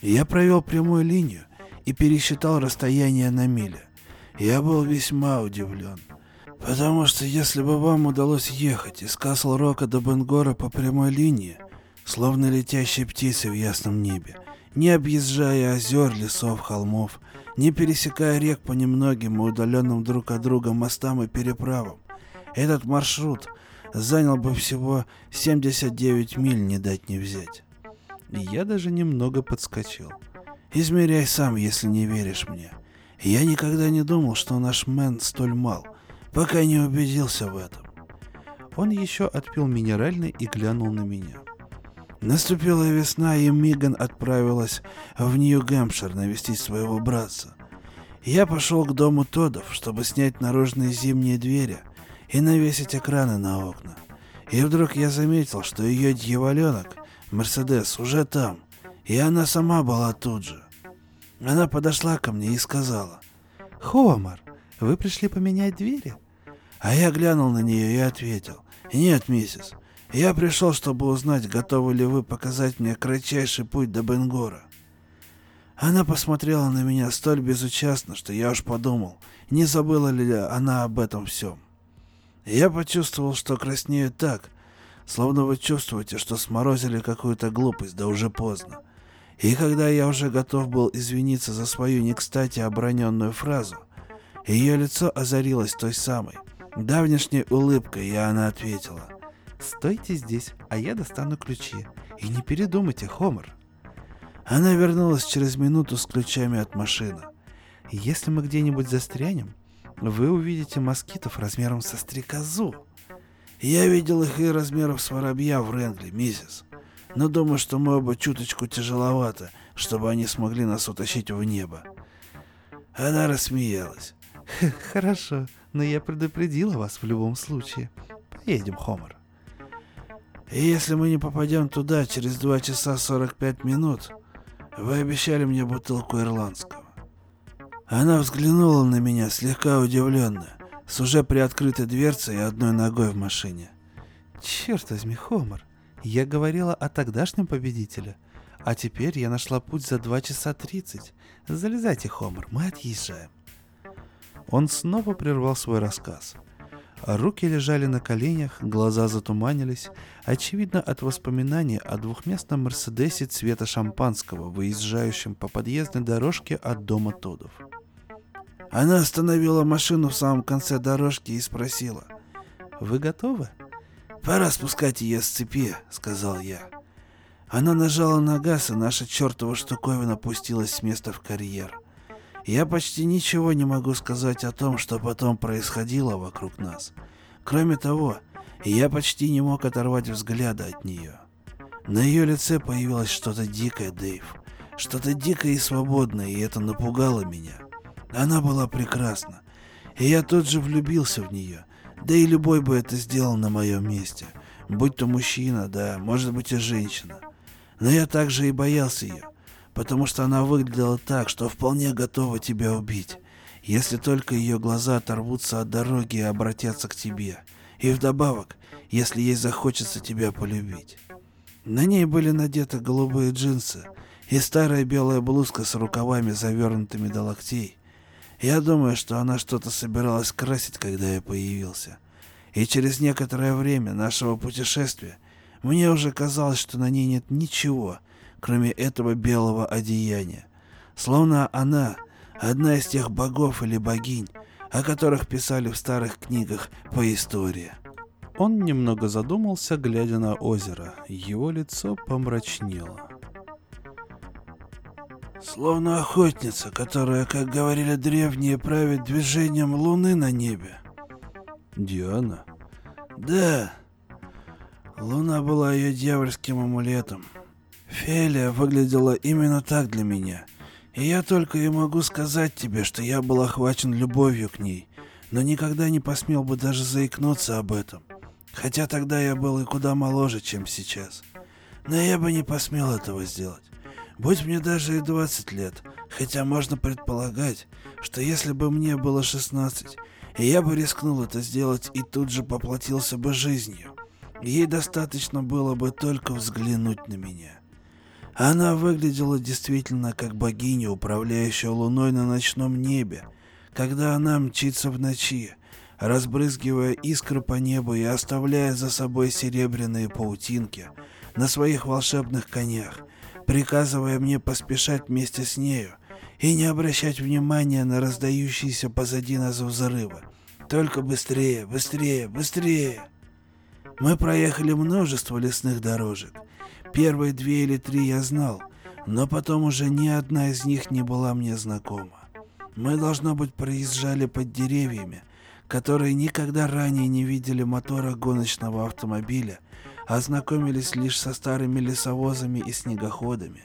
Я провел прямую линию и пересчитал расстояние на мили. Я был весьма удивлен. Потому что если бы вам удалось ехать из Касл-Рока до Бенгора по прямой линии, словно летящие птицы в ясном небе, не объезжая озер, лесов, холмов, не пересекая рек по немногим и удаленным друг от друга мостам и переправам, этот маршрут занял бы всего 79 миль не дать не взять. Я даже немного подскочил. Измеряй сам, если не веришь мне. Я никогда не думал, что наш Мэн столь мал, пока не убедился в этом. Он еще отпил минеральный и глянул на меня. Наступила весна, и Миган отправилась в Нью-Гэмпшир навестить своего братца. Я пошел к дому Тодов, чтобы снять наружные зимние двери и навесить экраны на окна. И вдруг я заметил, что ее дьяволенок, Мерседес, уже там, и она сама была тут же. Она подошла ко мне и сказала, «Хомар, вы пришли поменять двери?» А я глянул на нее и ответил, «Нет, миссис, я пришел, чтобы узнать, готовы ли вы показать мне кратчайший путь до Бенгора». Она посмотрела на меня столь безучастно, что я уж подумал, не забыла ли она об этом всем. Я почувствовал, что краснею так, словно вы чувствуете, что сморозили какую-то глупость, да уже поздно. И когда я уже готов был извиниться за свою не кстати оброненную фразу, ее лицо озарилось той самой, давнешней улыбкой, и она ответила. «Стойте здесь, а я достану ключи. И не передумайте, Хомер». Она вернулась через минуту с ключами от машины. «Если мы где-нибудь застрянем, вы увидите москитов размером со стрекозу». «Я видел их и размеров с воробья в Рендли, миссис но думаю, что мы оба чуточку тяжеловато, чтобы они смогли нас утащить в небо. Она рассмеялась. (laughs) Хорошо, но я предупредила вас в любом случае. Поедем, Хомер. И если мы не попадем туда через 2 часа 45 минут, вы обещали мне бутылку ирландского. Она взглянула на меня, слегка удивленная, с уже приоткрытой дверцей и одной ногой в машине. Черт возьми, Хомер, я говорила о тогдашнем победителе. А теперь я нашла путь за 2 часа 30. Залезайте, Хомер, мы отъезжаем. Он снова прервал свой рассказ. Руки лежали на коленях, глаза затуманились, очевидно от воспоминаний о двухместном Мерседесе цвета шампанского, выезжающем по подъездной дорожке от дома Тодов. Она остановила машину в самом конце дорожки и спросила. «Вы готовы?» «Пора спускать ее с цепи», — сказал я. Она нажала на газ, и наша чертова штуковина пустилась с места в карьер. Я почти ничего не могу сказать о том, что потом происходило вокруг нас. Кроме того, я почти не мог оторвать взгляда от нее. На ее лице появилось что-то дикое, Дэйв. Что-то дикое и свободное, и это напугало меня. Она была прекрасна. И я тут же влюбился в нее, да и любой бы это сделал на моем месте. Будь то мужчина, да, может быть и женщина. Но я также и боялся ее, потому что она выглядела так, что вполне готова тебя убить, если только ее глаза оторвутся от дороги и обратятся к тебе. И вдобавок, если ей захочется тебя полюбить. На ней были надеты голубые джинсы и старая белая блузка с рукавами, завернутыми до локтей, я думаю, что она что-то собиралась красить, когда я появился. И через некоторое время нашего путешествия мне уже казалось, что на ней нет ничего, кроме этого белого одеяния. Словно она одна из тех богов или богинь, о которых писали в старых книгах по истории. Он немного задумался, глядя на озеро. Его лицо помрачнело. Словно охотница, которая, как говорили древние, правит движением луны на небе. Диана? Да. Луна была ее дьявольским амулетом. Фелия выглядела именно так для меня. И я только и могу сказать тебе, что я был охвачен любовью к ней, но никогда не посмел бы даже заикнуться об этом. Хотя тогда я был и куда моложе, чем сейчас. Но я бы не посмел этого сделать. Будь мне даже и 20 лет, хотя можно предполагать, что если бы мне было 16, я бы рискнул это сделать и тут же поплатился бы жизнью. Ей достаточно было бы только взглянуть на меня. Она выглядела действительно как богиня, управляющая луной на ночном небе, когда она мчится в ночи, разбрызгивая искры по небу и оставляя за собой серебряные паутинки на своих волшебных конях, приказывая мне поспешать вместе с нею и не обращать внимания на раздающиеся позади нас взрывы. Только быстрее, быстрее, быстрее! Мы проехали множество лесных дорожек. Первые две или три я знал, но потом уже ни одна из них не была мне знакома. Мы, должно быть, проезжали под деревьями, которые никогда ранее не видели мотора гоночного автомобиля, а знакомились лишь со старыми лесовозами и снегоходами.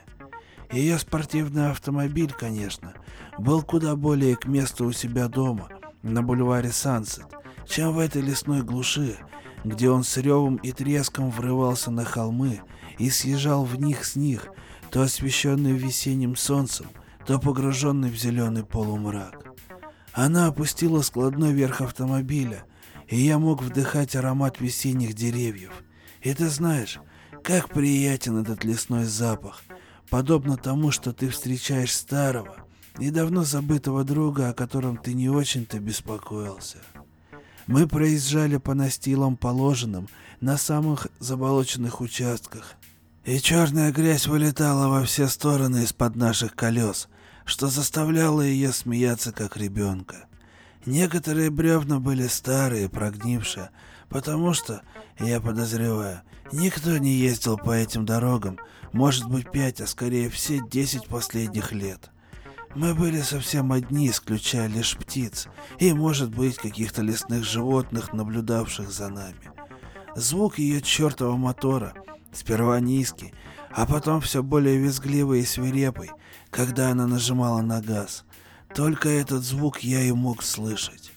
Ее спортивный автомобиль, конечно, был куда более к месту у себя дома, на бульваре Сансет, чем в этой лесной глуши, где он с ревом и треском врывался на холмы и съезжал в них с них, то освещенный весенним солнцем, то погруженный в зеленый полумрак. Она опустила складной верх автомобиля, и я мог вдыхать аромат весенних деревьев. И ты знаешь, как приятен этот лесной запах, подобно тому, что ты встречаешь старого и давно забытого друга, о котором ты не очень-то беспокоился. Мы проезжали по настилам положенным на самых заболоченных участках, и черная грязь вылетала во все стороны из-под наших колес, что заставляло ее смеяться как ребенка. Некоторые бревна были старые, прогнившие, потому что, я подозреваю, никто не ездил по этим дорогам, может быть пять, а скорее все десять последних лет. Мы были совсем одни, исключая лишь птиц, и, может быть, каких-то лесных животных, наблюдавших за нами. Звук ее чертова мотора, сперва низкий, а потом все более визгливый и свирепый, когда она нажимала на газ. Только этот звук я и мог слышать.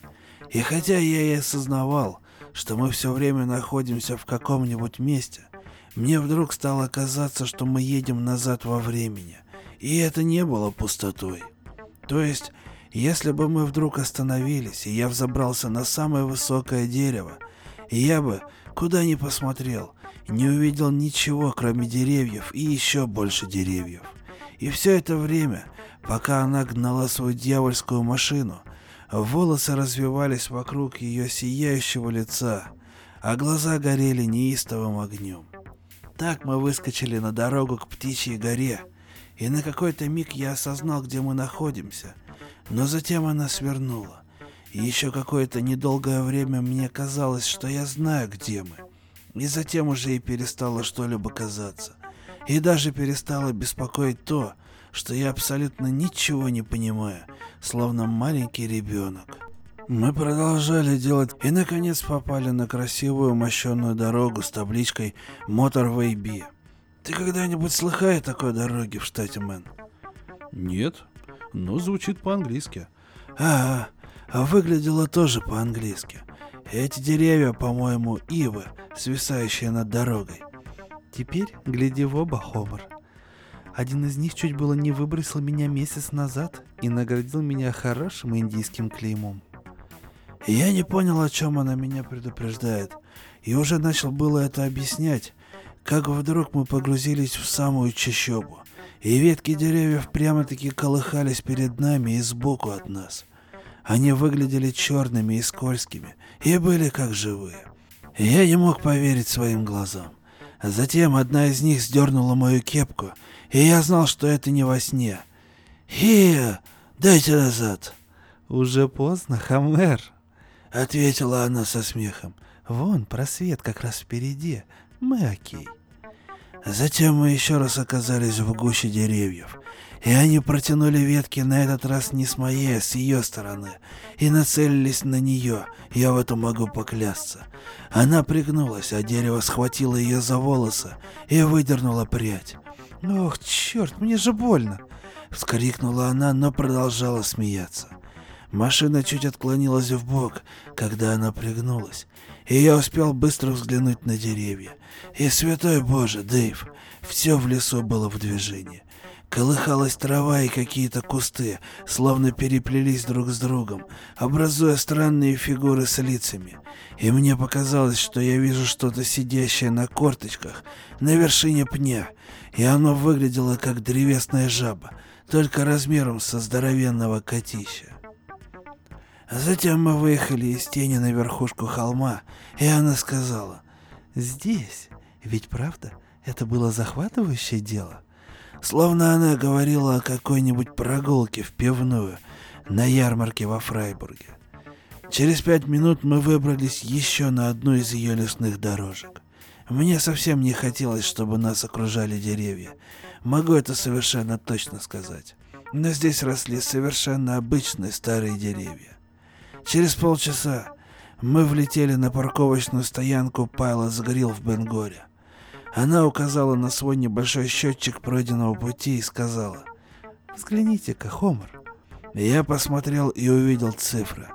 И хотя я и осознавал, что мы все время находимся в каком-нибудь месте, мне вдруг стало казаться, что мы едем назад во времени. И это не было пустотой. То есть, если бы мы вдруг остановились, и я взобрался на самое высокое дерево, я бы, куда ни посмотрел, не увидел ничего, кроме деревьев и еще больше деревьев. И все это время, пока она гнала свою дьявольскую машину, волосы развивались вокруг ее сияющего лица, а глаза горели неистовым огнем. Так мы выскочили на дорогу к Птичьей горе, и на какой-то миг я осознал, где мы находимся, но затем она свернула. И еще какое-то недолгое время мне казалось, что я знаю, где мы. И затем уже и перестало что-либо казаться. И даже перестало беспокоить то, что я абсолютно ничего не понимаю, словно маленький ребенок. Мы продолжали делать и наконец попали на красивую мощенную дорогу с табличкой Motorway B. Ты когда-нибудь слыхай о такой дороге в штате Мэн? Нет, но звучит по-английски. А, а выглядело тоже по-английски. Эти деревья, по-моему, ивы, свисающие над дорогой. Теперь гляди в оба, Хомер. Один из них чуть было не выбросил меня месяц назад и наградил меня хорошим индийским клеймом. Я не понял, о чем она меня предупреждает, и уже начал было это объяснять, как вдруг мы погрузились в самую чащобу, и ветки деревьев прямо-таки колыхались перед нами и сбоку от нас. Они выглядели черными и скользкими, и были как живые. Я не мог поверить своим глазам. Затем одна из них сдернула мою кепку, и я знал, что это не во сне. «Хия, дайте назад!» «Уже поздно, Хамер!» — ответила она со смехом. «Вон, просвет как раз впереди. Мы окей». Затем мы еще раз оказались в гуще деревьев, и они протянули ветки на этот раз не с моей, а с ее стороны, и нацелились на нее, я в этом могу поклясться. Она пригнулась, а дерево схватило ее за волосы и выдернуло прядь. «Ох, черт, мне же больно!» Вскрикнула она, но продолжала смеяться. Машина чуть отклонилась в бок, когда она пригнулась, и я успел быстро взглянуть на деревья. И, святой Боже, Дэйв, все в лесу было в движении. Колыхалась трава и какие-то кусты, словно переплелись друг с другом, образуя странные фигуры с лицами. И мне показалось, что я вижу что-то сидящее на корточках на вершине пня, и оно выглядело как древесная жаба, только размером со здоровенного котища. Затем мы выехали из тени на верхушку холма, и она сказала, «Здесь, ведь правда, это было захватывающее дело?» Словно она говорила о какой-нибудь прогулке в пивную на ярмарке во Фрайбурге. Через пять минут мы выбрались еще на одну из ее лесных дорожек. Мне совсем не хотелось, чтобы нас окружали деревья. Могу это совершенно точно сказать. Но здесь росли совершенно обычные старые деревья. Через полчаса мы влетели на парковочную стоянку Пайла Загорил в Бенгоре. Она указала на свой небольшой счетчик пройденного пути и сказала, «Взгляните-ка, Хомер». Я посмотрел и увидел цифры.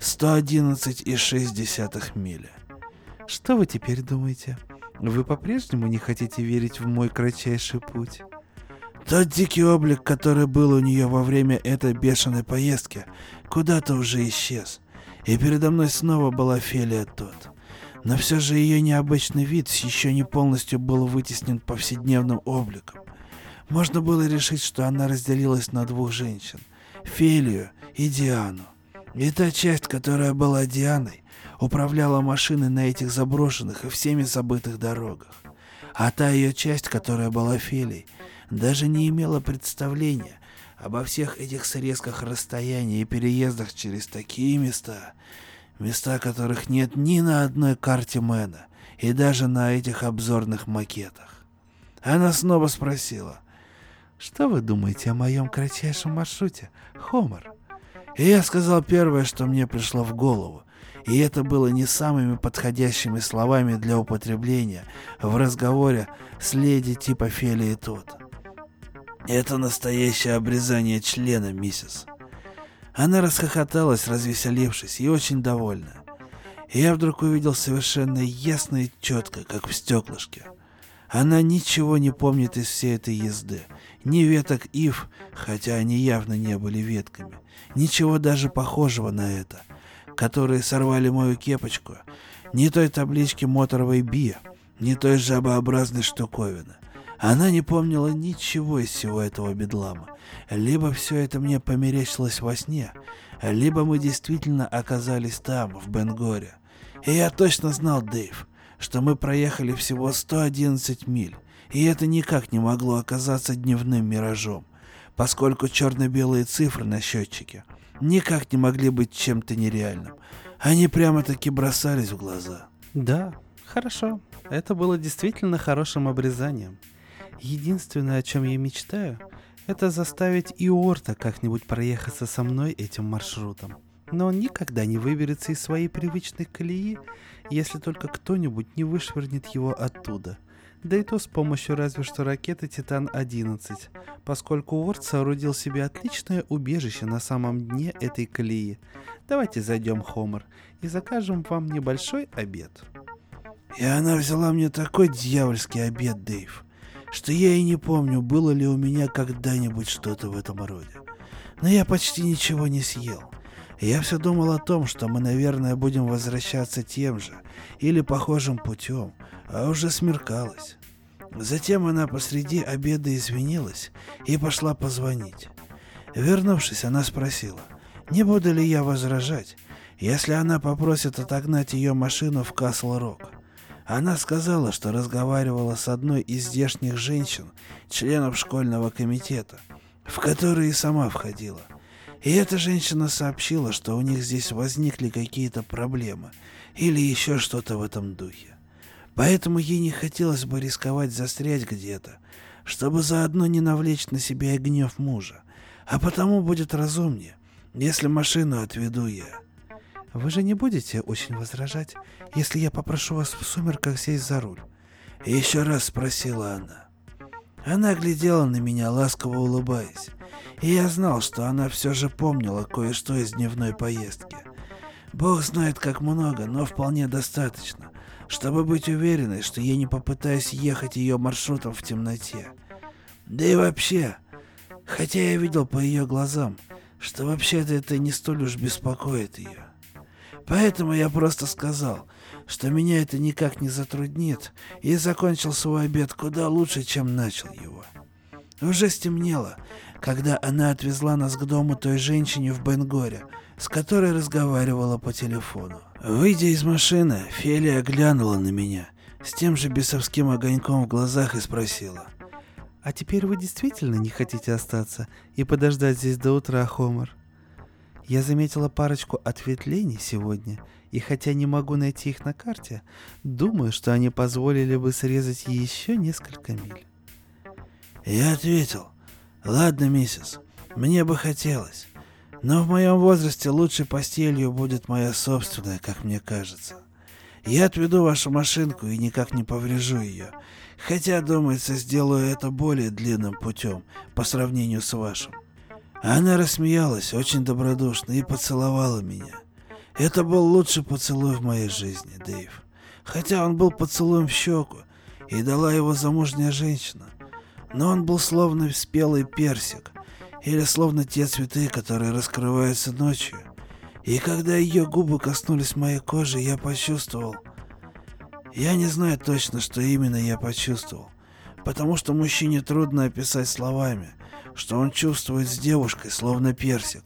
111,6 мили. Что вы теперь думаете? Вы по-прежнему не хотите верить в мой кратчайший путь? Тот дикий облик, который был у нее во время этой бешеной поездки, куда-то уже исчез. И передо мной снова была Фелия тот. Но все же ее необычный вид еще не полностью был вытеснен повседневным обликом. Можно было решить, что она разделилась на двух женщин – Фелию и Диану. И та часть, которая была Дианой, управляла машиной на этих заброшенных и всеми забытых дорогах. А та ее часть, которая была Фелей, даже не имела представления обо всех этих срезках расстояния и переездах через такие места, места которых нет ни на одной карте Мэна и даже на этих обзорных макетах. Она снова спросила, «Что вы думаете о моем кратчайшем маршруте, Хомер?» И я сказал первое, что мне пришло в голову, и это было не самыми подходящими словами для употребления в разговоре с леди типа Фелии Тот. Это настоящее обрезание члена, миссис. Она расхохоталась, развеселившись, и очень довольна. И я вдруг увидел совершенно ясно и четко, как в стеклышке. Она ничего не помнит из всей этой езды. Ни веток ив, хотя они явно не были ветками. Ничего даже похожего на это, которые сорвали мою кепочку. Ни той таблички моторовой Би, ни той жабообразной штуковины. Она не помнила ничего из всего этого бедлама. Либо все это мне померещилось во сне, либо мы действительно оказались там, в Бенгоре. И я точно знал, Дэйв, что мы проехали всего 111 миль, и это никак не могло оказаться дневным миражом, поскольку черно-белые цифры на счетчике никак не могли быть чем-то нереальным. Они прямо-таки бросались в глаза. Да, хорошо. Это было действительно хорошим обрезанием. Единственное, о чем я мечтаю, это заставить Иорта как-нибудь проехаться со мной этим маршрутом. Но он никогда не выберется из своей привычной колеи, если только кто-нибудь не вышвырнет его оттуда. Да и то с помощью разве что ракеты Титан-11, поскольку Уорд соорудил себе отличное убежище на самом дне этой колеи. Давайте зайдем, Хомер, и закажем вам небольшой обед. И она взяла мне такой дьявольский обед, Дэйв что я и не помню, было ли у меня когда-нибудь что-то в этом роде. Но я почти ничего не съел. Я все думал о том, что мы, наверное, будем возвращаться тем же или похожим путем, а уже смеркалось. Затем она посреди обеда извинилась и пошла позвонить. Вернувшись, она спросила, не буду ли я возражать, если она попросит отогнать ее машину в Касл-Рок. Она сказала, что разговаривала с одной из здешних женщин, членов школьного комитета, в который и сама входила. И эта женщина сообщила, что у них здесь возникли какие-то проблемы или еще что-то в этом духе. Поэтому ей не хотелось бы рисковать застрять где-то, чтобы заодно не навлечь на себя и гнев мужа. А потому будет разумнее, если машину отведу я. Вы же не будете очень возражать, если я попрошу вас в сумерках сесть за руль? Еще раз спросила она. Она глядела на меня, ласково улыбаясь, и я знал, что она все же помнила кое-что из дневной поездки. Бог знает как много, но вполне достаточно, чтобы быть уверенной, что я не попытаюсь ехать ее маршрутом в темноте. Да и вообще, Хотя я видел по ее глазам, что вообще-то это не столь уж беспокоит ее. Поэтому я просто сказал, что меня это никак не затруднит, и закончил свой обед куда лучше, чем начал его. Уже стемнело, когда она отвезла нас к дому той женщине в Бенгоре, с которой разговаривала по телефону. Выйдя из машины, Фелия глянула на меня с тем же бесовским огоньком в глазах и спросила. «А теперь вы действительно не хотите остаться и подождать здесь до утра, Хомер?» Я заметила парочку ответвлений сегодня, и хотя не могу найти их на карте, думаю, что они позволили бы срезать еще несколько миль. Я ответил, ладно, миссис, мне бы хотелось, но в моем возрасте лучшей постелью будет моя собственная, как мне кажется. Я отведу вашу машинку и никак не поврежу ее, хотя, думается, сделаю это более длинным путем по сравнению с вашим. Она рассмеялась очень добродушно и поцеловала меня. Это был лучший поцелуй в моей жизни, Дэйв. Хотя он был поцелуем в щеку, и дала его замужняя женщина. Но он был словно спелый персик, или словно те цветы, которые раскрываются ночью. И когда ее губы коснулись моей кожи, я почувствовал... Я не знаю точно, что именно я почувствовал, потому что мужчине трудно описать словами, что он чувствует с девушкой, словно персик,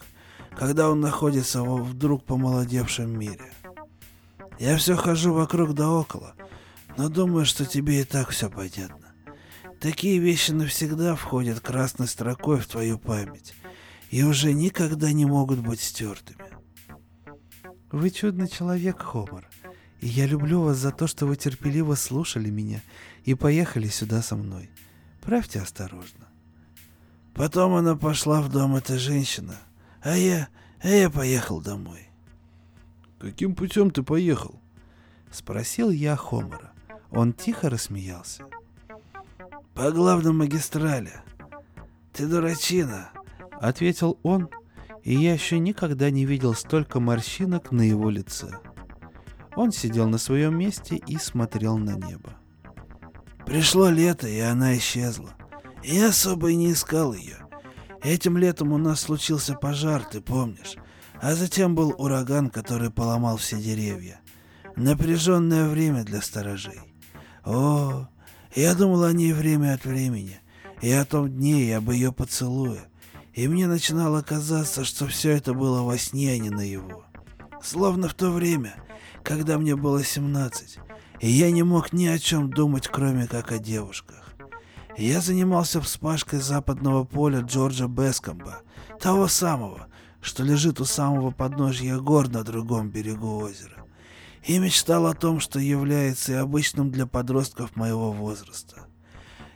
когда он находится во вдруг помолодевшем мире. Я все хожу вокруг да около, но думаю, что тебе и так все понятно. Такие вещи навсегда входят красной строкой в твою память и уже никогда не могут быть стертыми. Вы чудный человек, Хомер, и я люблю вас за то, что вы терпеливо слушали меня и поехали сюда со мной. Правьте осторожно. Потом она пошла в дом этой женщины, а я, а я поехал домой. «Каким путем ты поехал?» — спросил я Хомера. Он тихо рассмеялся. «По главной магистрали. Ты дурачина!» — ответил он, и я еще никогда не видел столько морщинок на его лице. Он сидел на своем месте и смотрел на небо. Пришло лето, и она исчезла. Я особо и не искал ее. Этим летом у нас случился пожар, ты помнишь? А затем был ураган, который поломал все деревья. Напряженное время для сторожей. О, я думал о ней время от времени. И о том дне, и об ее поцелуе. И мне начинало казаться, что все это было во сне, а не наяву. Словно в то время, когда мне было 17, и я не мог ни о чем думать, кроме как о девушках. Я занимался вспашкой западного поля Джорджа Бескомба, того самого, что лежит у самого подножья гор на другом берегу озера, и мечтал о том, что является и обычным для подростков моего возраста.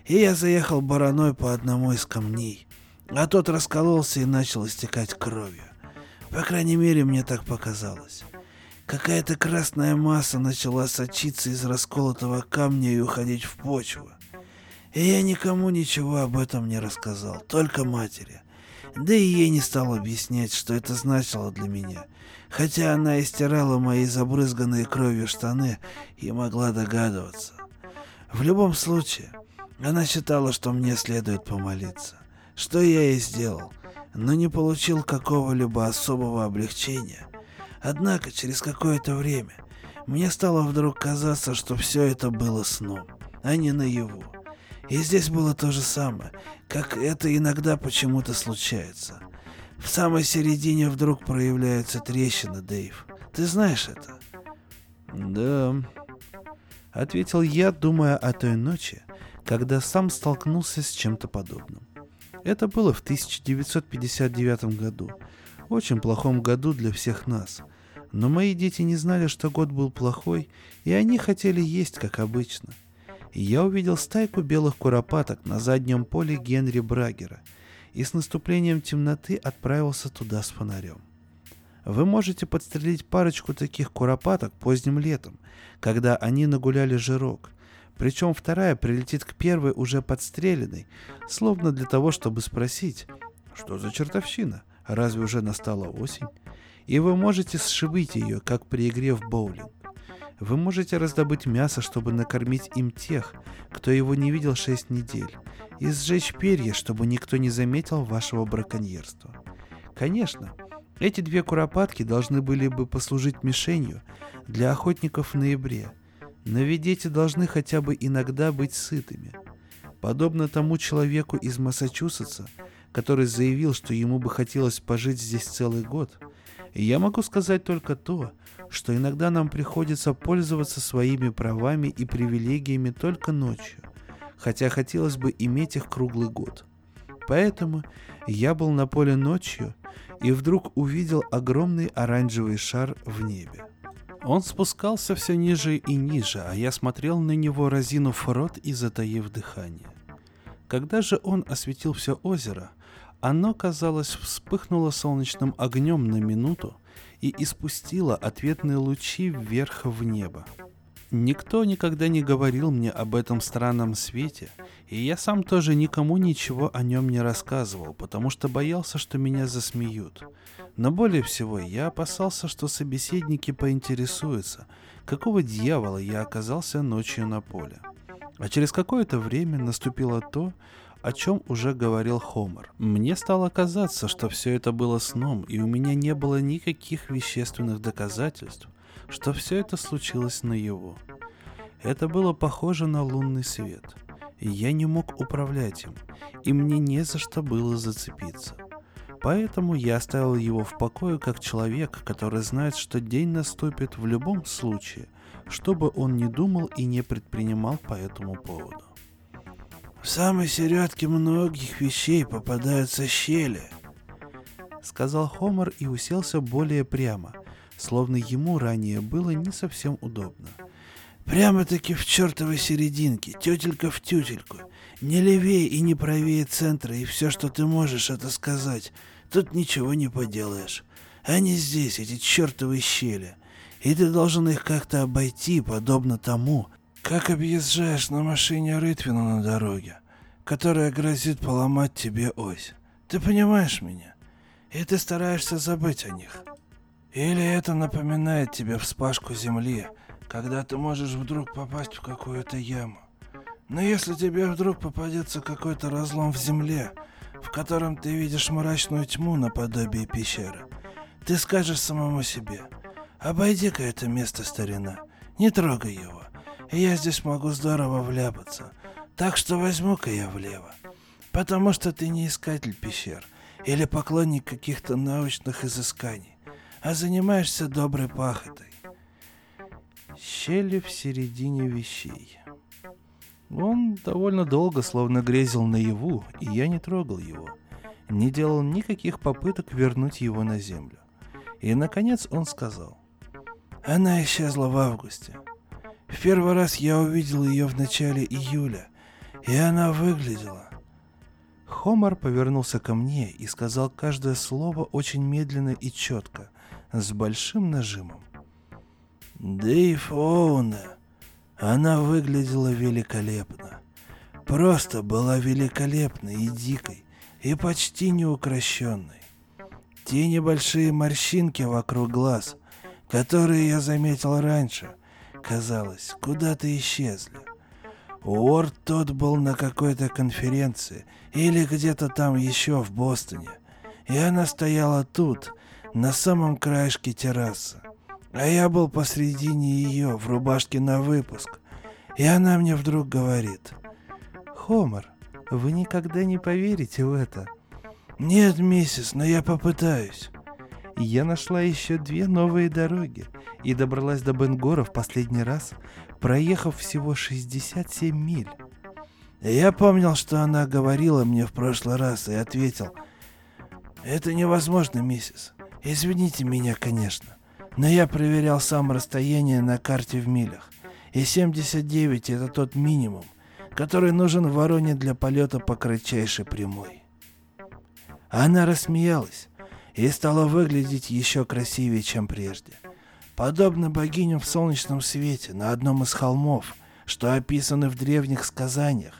И я заехал бараной по одному из камней, а тот раскололся и начал истекать кровью. По крайней мере, мне так показалось. Какая-то красная масса начала сочиться из расколотого камня и уходить в почву. И я никому ничего об этом не рассказал, только матери. Да и ей не стал объяснять, что это значило для меня. Хотя она истирала мои забрызганные кровью штаны и могла догадываться. В любом случае, она считала, что мне следует помолиться. Что я и сделал, но не получил какого-либо особого облегчения. Однако через какое-то время мне стало вдруг казаться, что все это было сном, а не наяву. И здесь было то же самое, как это иногда почему-то случается. В самой середине вдруг проявляется трещина, Дэйв. Ты знаешь это? Да, ответил я, думая о той ночи, когда сам столкнулся с чем-то подобным. Это было в 1959 году, очень плохом году для всех нас. Но мои дети не знали, что год был плохой, и они хотели есть, как обычно – я увидел стайку белых куропаток на заднем поле Генри Брагера и с наступлением темноты отправился туда с фонарем. Вы можете подстрелить парочку таких куропаток поздним летом, когда они нагуляли жирок. Причем вторая прилетит к первой уже подстреленной, словно для того, чтобы спросить, что за чертовщина, разве уже настала осень? И вы можете сшибить ее, как при игре в боулинг. Вы можете раздобыть мясо, чтобы накормить им тех, кто его не видел шесть недель, и сжечь перья, чтобы никто не заметил вашего браконьерства. Конечно, эти две куропатки должны были бы послужить мишенью для охотников в ноябре, но ведь дети должны хотя бы иногда быть сытыми. Подобно тому человеку из Массачусетса, который заявил, что ему бы хотелось пожить здесь целый год, я могу сказать только то, что иногда нам приходится пользоваться своими правами и привилегиями только ночью, хотя хотелось бы иметь их круглый год. Поэтому я был на поле ночью и вдруг увидел огромный оранжевый шар в небе. Он спускался все ниже и ниже, а я смотрел на него, разинув рот и затаив дыхание. Когда же он осветил все озеро, оно, казалось, вспыхнуло солнечным огнем на минуту и испустило ответные лучи вверх в небо. Никто никогда не говорил мне об этом странном свете, и я сам тоже никому ничего о нем не рассказывал, потому что боялся, что меня засмеют. Но более всего я опасался, что собеседники поинтересуются, какого дьявола я оказался ночью на поле. А через какое-то время наступило то, о чем уже говорил Хомер. Мне стало казаться, что все это было сном, и у меня не было никаких вещественных доказательств, что все это случилось наяву. Это было похоже на лунный свет, и я не мог управлять им, и мне не за что было зацепиться. Поэтому я оставил его в покое как человек, который знает, что день наступит в любом случае, чтобы он не думал и не предпринимал по этому поводу. В самой середке многих вещей попадаются щели, сказал Хомер и уселся более прямо, словно ему ранее было не совсем удобно. Прямо-таки в чертовой серединке, тетелька в тютельку. Не левее и не правее центра, и все, что ты можешь, это сказать. Тут ничего не поделаешь. Они здесь, эти чертовые щели. И ты должен их как-то обойти, подобно тому, как объезжаешь на машине Рытвину на дороге, которая грозит поломать тебе ось. Ты понимаешь меня? И ты стараешься забыть о них. Или это напоминает тебе вспашку земли, когда ты можешь вдруг попасть в какую-то яму. Но если тебе вдруг попадется какой-то разлом в земле, в котором ты видишь мрачную тьму наподобие пещеры, ты скажешь самому себе, обойди-ка это место, старина, не трогай его, я здесь могу здорово вляпаться, так что возьму-ка я влево, потому что ты не искатель пещер или поклонник каких-то научных изысканий, а занимаешься доброй пахотой. Щели в середине вещей. Он довольно долго словно грезил наяву, и я не трогал его. Не делал никаких попыток вернуть его на землю. И, наконец, он сказал. Она исчезла в августе. В первый раз я увидел ее в начале июля, и она выглядела... Хомар повернулся ко мне и сказал каждое слово очень медленно и четко, с большим нажимом. Дэйв Оуна она выглядела великолепно. Просто была великолепной и дикой, и почти неукрощенной. Те небольшие морщинки вокруг глаз, которые я заметил раньше, казалось, куда-то исчезли. Уорд тот был на какой-то конференции или где-то там еще в Бостоне, и она стояла тут, на самом краешке террасы. А я был посредине ее, в рубашке на выпуск. И она мне вдруг говорит. «Хомер, вы никогда не поверите в это». «Нет, миссис, но я попытаюсь». Я нашла еще две новые дороги и добралась до Бенгора в последний раз, проехав всего 67 миль. Я помнил, что она говорила мне в прошлый раз и ответил. «Это невозможно, миссис. Извините меня, конечно. Но я проверял сам расстояние на карте в милях. И 79 это тот минимум, который нужен вороне для полета по кратчайшей прямой. Она рассмеялась и стала выглядеть еще красивее, чем прежде. Подобно богиням в солнечном свете на одном из холмов, что описаны в древних сказаниях,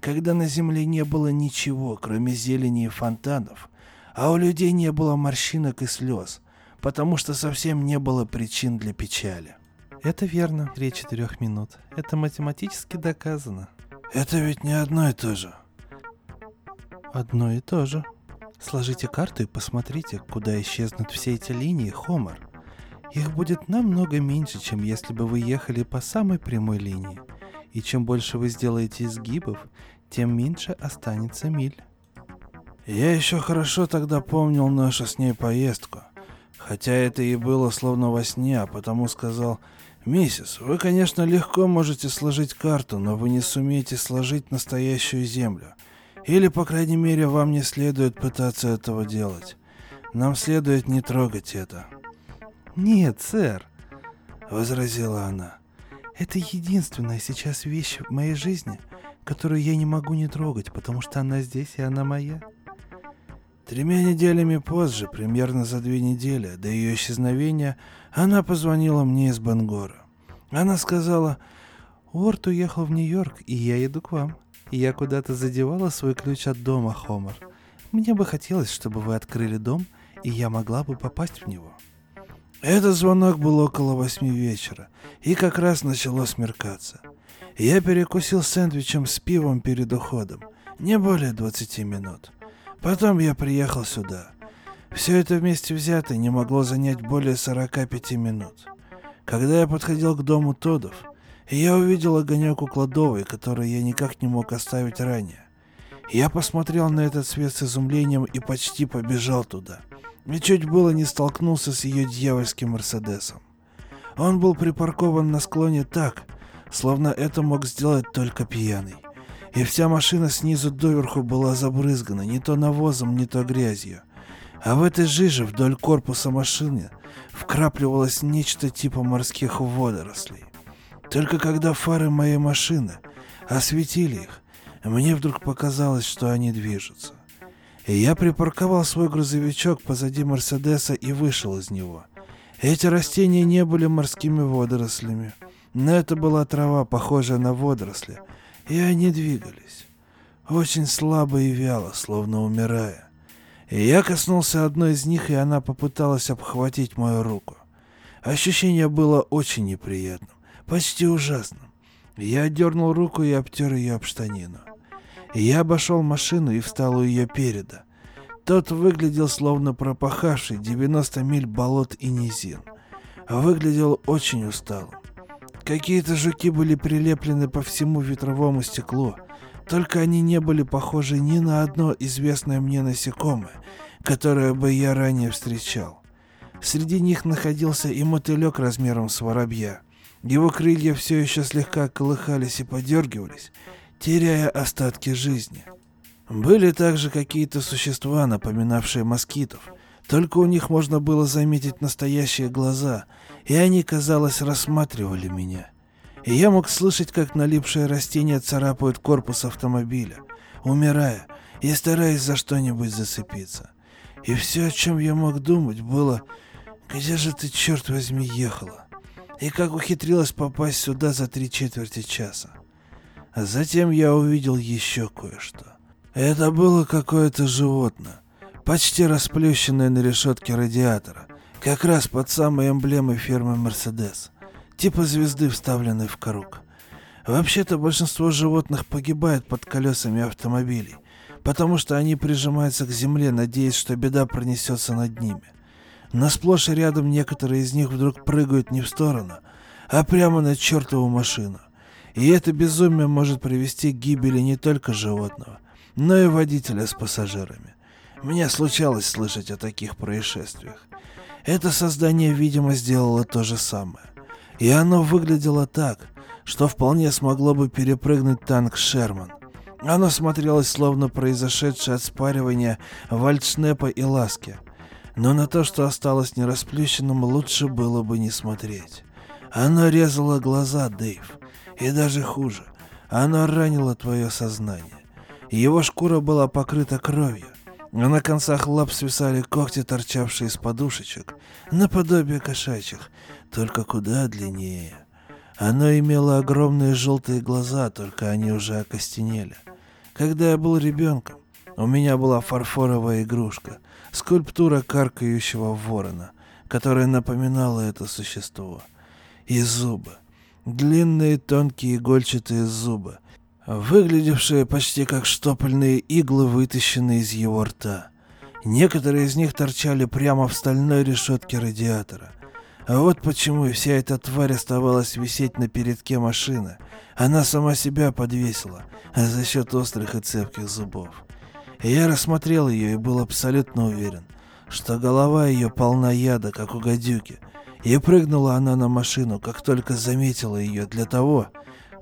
когда на земле не было ничего, кроме зелени и фонтанов, а у людей не было морщинок и слез, потому что совсем не было причин для печали. Это верно, три четырех минут. Это математически доказано. Это ведь не одно и то же. Одно и то же. Сложите карту и посмотрите, куда исчезнут все эти линии, Хомер. Их будет намного меньше, чем если бы вы ехали по самой прямой линии. И чем больше вы сделаете изгибов, тем меньше останется миль. Я еще хорошо тогда помнил нашу с ней поездку. Хотя это и было словно во сне, а потому сказал, «Миссис, вы, конечно, легко можете сложить карту, но вы не сумеете сложить настоящую землю. Или, по крайней мере, вам не следует пытаться этого делать. Нам следует не трогать это». «Нет, сэр», — возразила она. «Это единственная сейчас вещь в моей жизни, которую я не могу не трогать, потому что она здесь и она моя». Тремя неделями позже, примерно за две недели до ее исчезновения, она позвонила мне из Бангора. Она сказала, «Уорд уехал в Нью-Йорк, и я еду к вам. Я куда-то задевала свой ключ от дома, Хомер. Мне бы хотелось, чтобы вы открыли дом, и я могла бы попасть в него». Этот звонок был около восьми вечера, и как раз начало смеркаться. Я перекусил сэндвичем с пивом перед уходом, не более 20 минут. Потом я приехал сюда. Все это вместе взято не могло занять более 45 минут. Когда я подходил к дому Тодов, я увидел огонек у кладовой, который я никак не мог оставить ранее. Я посмотрел на этот свет с изумлением и почти побежал туда – и чуть было не столкнулся с ее дьявольским Мерседесом. Он был припаркован на склоне так, словно это мог сделать только пьяный. И вся машина снизу доверху была забрызгана не то навозом, не то грязью. А в этой жиже вдоль корпуса машины вкрапливалось нечто типа морских водорослей. Только когда фары моей машины осветили их, мне вдруг показалось, что они движутся. И я припарковал свой грузовичок позади Мерседеса и вышел из него. Эти растения не были морскими водорослями, но это была трава, похожая на водоросли, и они двигались. Очень слабо и вяло, словно умирая. И я коснулся одной из них, и она попыталась обхватить мою руку. Ощущение было очень неприятным, почти ужасным. Я дернул руку и обтер ее об штанину. Я обошел машину и встал у ее переда. Тот выглядел словно пропахавший 90 миль болот и низин. Выглядел очень усталым. Какие-то жуки были прилеплены по всему ветровому стеклу, только они не были похожи ни на одно известное мне насекомое, которое бы я ранее встречал. Среди них находился и мотылек размером с воробья. Его крылья все еще слегка колыхались и подергивались, теряя остатки жизни. Были также какие-то существа, напоминавшие москитов, только у них можно было заметить настоящие глаза, и они, казалось, рассматривали меня. И я мог слышать, как налипшие растения царапают корпус автомобиля, умирая и стараясь за что-нибудь зацепиться. И все, о чем я мог думать, было, где же ты, черт возьми, ехала? И как ухитрилась попасть сюда за три четверти часа? А затем я увидел еще кое-что. Это было какое-то животное, почти расплющенное на решетке радиатора, как раз под самой эмблемой фирмы «Мерседес», типа звезды, вставленной в круг. Вообще-то большинство животных погибает под колесами автомобилей, потому что они прижимаются к земле, надеясь, что беда пронесется над ними. Но сплошь и рядом некоторые из них вдруг прыгают не в сторону, а прямо на чертову машину. И это безумие может привести к гибели не только животного, но и водителя с пассажирами. Мне случалось слышать о таких происшествиях. Это создание, видимо, сделало то же самое. И оно выглядело так, что вполне смогло бы перепрыгнуть танк «Шерман». Оно смотрелось словно произошедшее от спаривания вальдшнепа и ласки. Но на то, что осталось нерасплющенным, лучше было бы не смотреть. Оно резало глаза, Дэйв. И даже хуже, оно ранило твое сознание. Его шкура была покрыта кровью, а на концах лап свисали когти, торчавшие из подушечек, наподобие кошачьих, только куда длиннее. Оно имело огромные желтые глаза, только они уже окостенели. Когда я был ребенком, у меня была фарфоровая игрушка, скульптура каркающего ворона, которая напоминала это существо — и зубы. Длинные тонкие игольчатые зубы, выглядевшие почти как штопольные иглы, вытащенные из его рта. Некоторые из них торчали прямо в стальной решетке радиатора. А вот почему вся эта тварь оставалась висеть на передке машины. Она сама себя подвесила, за счет острых и цепких зубов. Я рассмотрел ее и был абсолютно уверен, что голова ее полна яда, как у гадюки. И прыгнула она на машину, как только заметила ее, для того,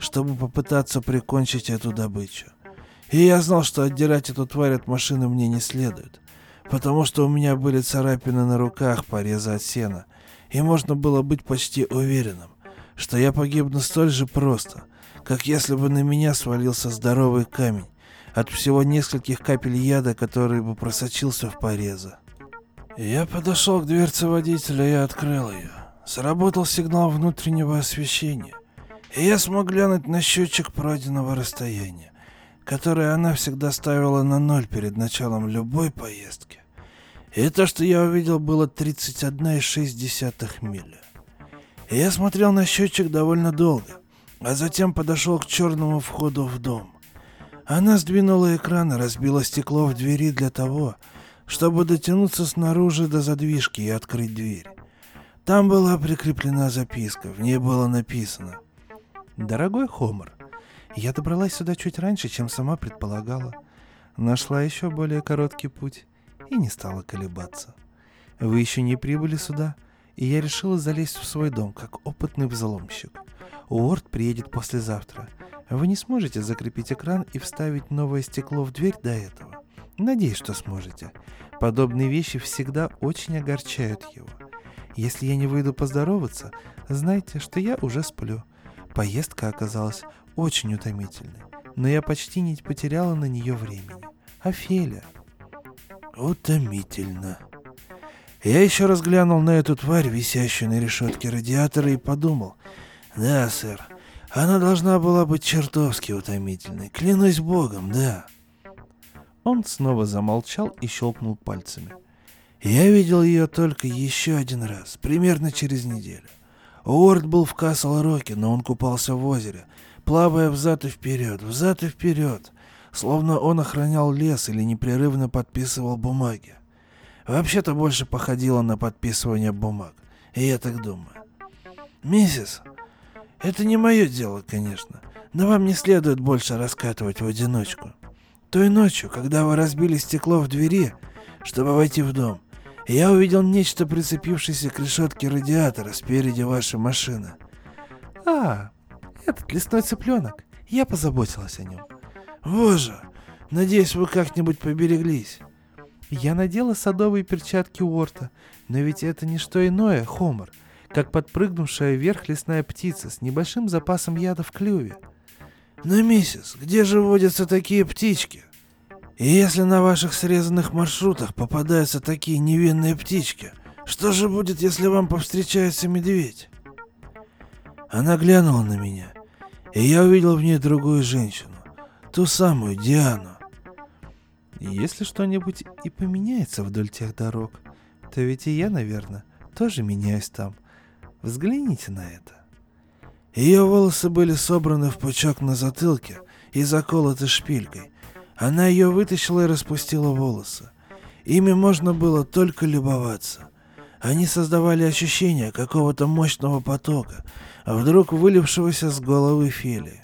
чтобы попытаться прикончить эту добычу. И я знал, что отдирать эту тварь от машины мне не следует, потому что у меня были царапины на руках, порезы от сена, и можно было быть почти уверенным, что я погибну столь же просто, как если бы на меня свалился здоровый камень от всего нескольких капель яда, который бы просочился в порезы. Я подошел к дверце водителя и открыл ее. Сработал сигнал внутреннего освещения, и я смог глянуть на счетчик пройденного расстояния, которое она всегда ставила на ноль перед началом любой поездки. И то, что я увидел, было 31,6 мили. И я смотрел на счетчик довольно долго, а затем подошел к черному входу в дом. Она сдвинула экран и разбила стекло в двери для того, чтобы дотянуться снаружи до задвижки и открыть дверь. Там была прикреплена записка, в ней было написано «Дорогой Хомер, я добралась сюда чуть раньше, чем сама предполагала. Нашла еще более короткий путь и не стала колебаться. Вы еще не прибыли сюда, и я решила залезть в свой дом, как опытный взломщик. Уорд приедет послезавтра. Вы не сможете закрепить экран и вставить новое стекло в дверь до этого. Надеюсь, что сможете. Подобные вещи всегда очень огорчают его. Если я не выйду поздороваться, знайте, что я уже сплю. Поездка оказалась очень утомительной, но я почти не потеряла на нее времени. Офелия. Утомительно. Я еще раз глянул на эту тварь, висящую на решетке радиатора, и подумал. Да, сэр, она должна была быть чертовски утомительной. Клянусь богом, да. Он снова замолчал и щелкнул пальцами. Я видел ее только еще один раз, примерно через неделю. Уорд был в Касл-Роке, но он купался в озере, плавая взад и вперед, взад и вперед, словно он охранял лес или непрерывно подписывал бумаги. Вообще-то больше походило на подписывание бумаг, и я так думаю. «Миссис, это не мое дело, конечно, но вам не следует больше раскатывать в одиночку. Той ночью, когда вы разбили стекло в двери, чтобы войти в дом, я увидел нечто, прицепившееся к решетке радиатора спереди вашей машины. А, этот лесной цыпленок. Я позаботилась о нем. Боже, надеюсь, вы как-нибудь побереглись. Я надела садовые перчатки Уорта, но ведь это не что иное, Хомер, как подпрыгнувшая вверх лесная птица с небольшим запасом яда в клюве. Но, миссис, где же водятся такие птички? И если на ваших срезанных маршрутах попадаются такие невинные птички, что же будет, если вам повстречается медведь? Она глянула на меня, и я увидел в ней другую женщину, ту самую Диану. Если что-нибудь и поменяется вдоль тех дорог, то ведь и я, наверное, тоже меняюсь там. Взгляните на это. Ее волосы были собраны в пучок на затылке и заколоты шпилькой, она ее вытащила и распустила волосы. Ими можно было только любоваться. Они создавали ощущение какого-то мощного потока, вдруг вылившегося с головы Фелии.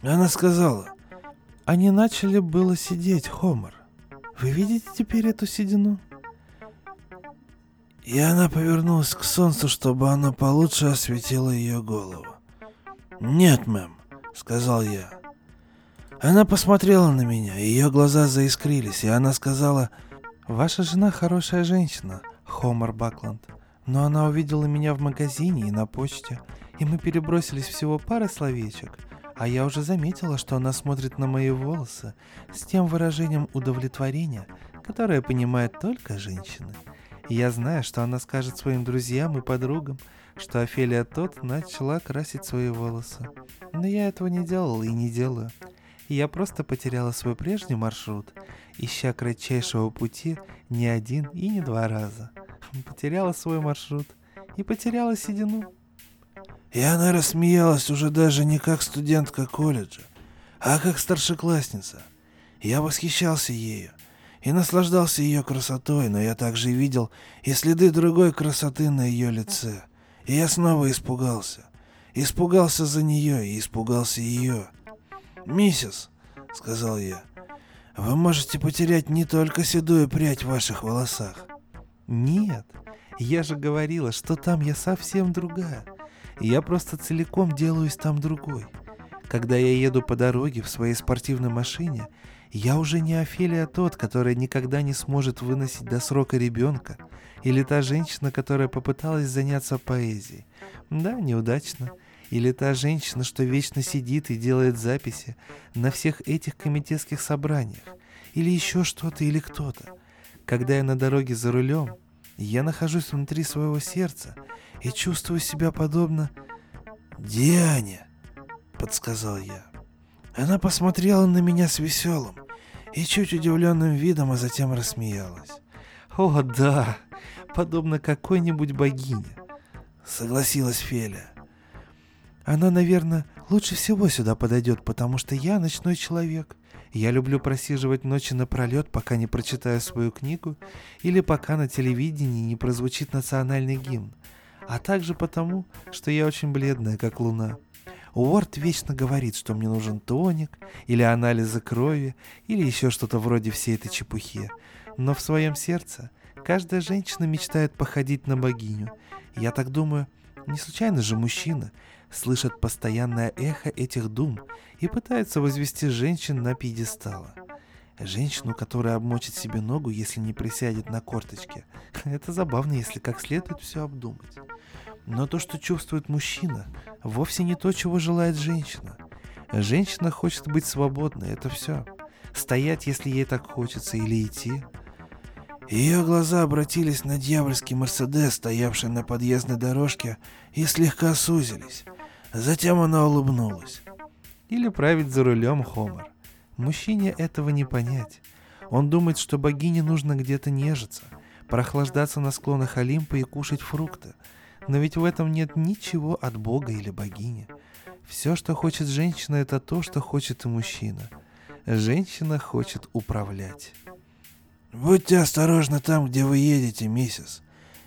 Она сказала, «Они начали было сидеть, Хомер. Вы видите теперь эту седину?» И она повернулась к солнцу, чтобы оно получше осветило ее голову. «Нет, мэм», — сказал я. Она посмотрела на меня, ее глаза заискрились, и она сказала, «Ваша жена хорошая женщина, Хомер Бакланд, но она увидела меня в магазине и на почте, и мы перебросились всего пары словечек, а я уже заметила, что она смотрит на мои волосы с тем выражением удовлетворения, которое понимает только женщины. И я знаю, что она скажет своим друзьям и подругам, что Офелия тот начала красить свои волосы. Но я этого не делала и не делаю я просто потеряла свой прежний маршрут, ища кратчайшего пути не один и не два раза. Потеряла свой маршрут и потеряла седину. И она рассмеялась уже даже не как студентка колледжа, а как старшеклассница. Я восхищался ею и наслаждался ее красотой, но я также видел и следы другой красоты на ее лице. И я снова испугался. Испугался за нее и испугался ее. «Миссис», — сказал я, — «вы можете потерять не только седую прядь в ваших волосах». «Нет, я же говорила, что там я совсем другая. Я просто целиком делаюсь там другой. Когда я еду по дороге в своей спортивной машине, я уже не Офелия тот, который никогда не сможет выносить до срока ребенка, или та женщина, которая попыталась заняться поэзией. Да, неудачно. Или та женщина, что вечно сидит и делает записи на всех этих комитетских собраниях. Или еще что-то или кто-то. Когда я на дороге за рулем, я нахожусь внутри своего сердца и чувствую себя подобно Диане, подсказал я. Она посмотрела на меня с веселым и чуть удивленным видом, а затем рассмеялась. «О, да, подобно какой-нибудь богине», — согласилась Феля. «Она, наверное, лучше всего сюда подойдет, потому что я ночной человек. Я люблю просиживать ночи напролет, пока не прочитаю свою книгу или пока на телевидении не прозвучит национальный гимн, а также потому, что я очень бледная, как луна. Уорд вечно говорит, что мне нужен тоник, или анализы крови, или еще что-то вроде всей этой чепухи. Но в своем сердце каждая женщина мечтает походить на богиню. Я так думаю, не случайно же мужчина слышит постоянное эхо этих дум и пытается возвести женщин на пьедестала. Женщину, которая обмочит себе ногу, если не присядет на корточке. (laughs) Это забавно, если как следует все обдумать. Но то, что чувствует мужчина, вовсе не то, чего желает женщина. Женщина хочет быть свободной, это все. Стоять, если ей так хочется, или идти. Ее глаза обратились на дьявольский Мерседес, стоявший на подъездной дорожке, и слегка сузились. Затем она улыбнулась. Или править за рулем Хомер. Мужчине этого не понять. Он думает, что богине нужно где-то нежиться, прохлаждаться на склонах Олимпа и кушать фрукты – но ведь в этом нет ничего от Бога или богини. Все, что хочет женщина, это то, что хочет и мужчина. Женщина хочет управлять. «Будьте осторожны там, где вы едете, миссис.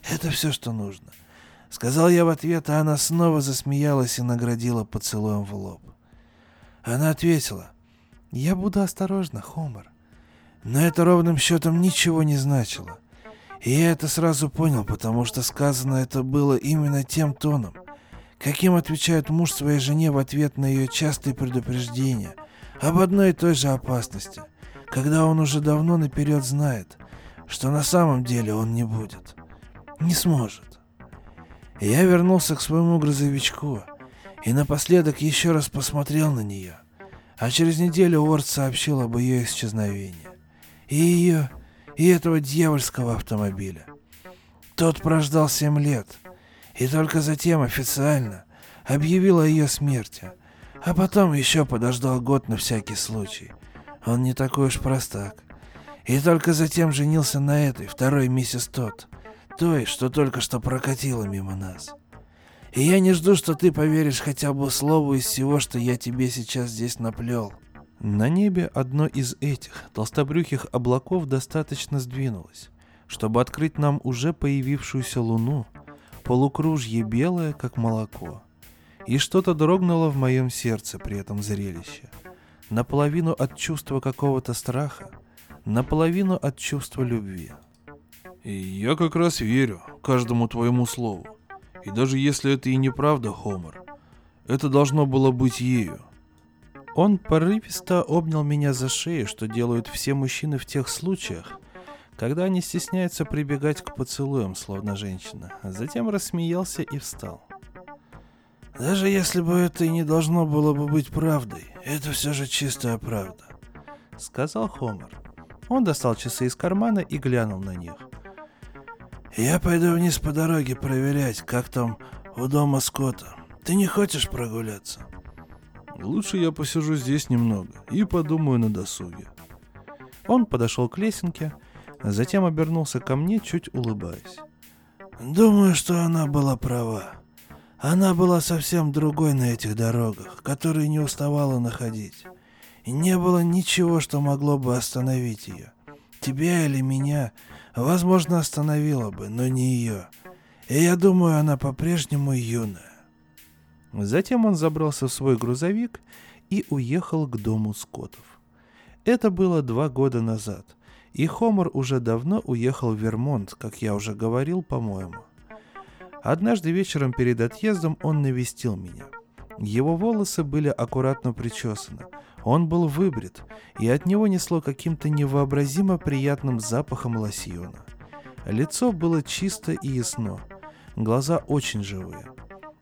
Это все, что нужно», — сказал я в ответ, а она снова засмеялась и наградила поцелуем в лоб. Она ответила, «Я буду осторожна, Хомер». Но это ровным счетом ничего не значило. И я это сразу понял, потому что сказано это было именно тем тоном, каким отвечает муж своей жене в ответ на ее частые предупреждения об одной и той же опасности, когда он уже давно наперед знает, что на самом деле он не будет, не сможет. Я вернулся к своему грузовичку и напоследок еще раз посмотрел на нее, а через неделю Уорд сообщил об ее исчезновении. И ее и этого дьявольского автомобиля. Тот прождал семь лет, и только затем официально объявил о ее смерти, а потом еще подождал год на всякий случай. Он не такой уж простак. И только затем женился на этой, второй миссис Тот, той, что только что прокатила мимо нас. И я не жду, что ты поверишь хотя бы слову из всего, что я тебе сейчас здесь наплел. На небе одно из этих толстобрюхих облаков достаточно сдвинулось, чтобы открыть нам уже появившуюся луну, полукружье белое, как молоко. И что-то дрогнуло в моем сердце при этом зрелище. Наполовину от чувства какого-то страха, наполовину от чувства любви. И я как раз верю каждому твоему слову. И даже если это и неправда, Хомер, это должно было быть ею. Он порывисто обнял меня за шею, что делают все мужчины в тех случаях, когда они стесняются прибегать к поцелуям, словно женщина. А затем рассмеялся и встал. «Даже если бы это и не должно было бы быть правдой, это все же чистая правда», — сказал Хомер. Он достал часы из кармана и глянул на них. «Я пойду вниз по дороге проверять, как там у дома Скотта. Ты не хочешь прогуляться?» Лучше я посижу здесь немного и подумаю на досуге. Он подошел к лесенке, а затем обернулся ко мне, чуть улыбаясь. Думаю, что она была права. Она была совсем другой на этих дорогах, которые не уставала находить. И не было ничего, что могло бы остановить ее. Тебя или меня, возможно, остановило бы, но не ее. И я думаю, она по-прежнему юная. Затем он забрался в свой грузовик и уехал к дому скотов. Это было два года назад, и Хомер уже давно уехал в Вермонт, как я уже говорил, по-моему. Однажды вечером перед отъездом он навестил меня. Его волосы были аккуратно причесаны. Он был выбрит, и от него несло каким-то невообразимо приятным запахом лосьона. Лицо было чисто и ясно, глаза очень живые.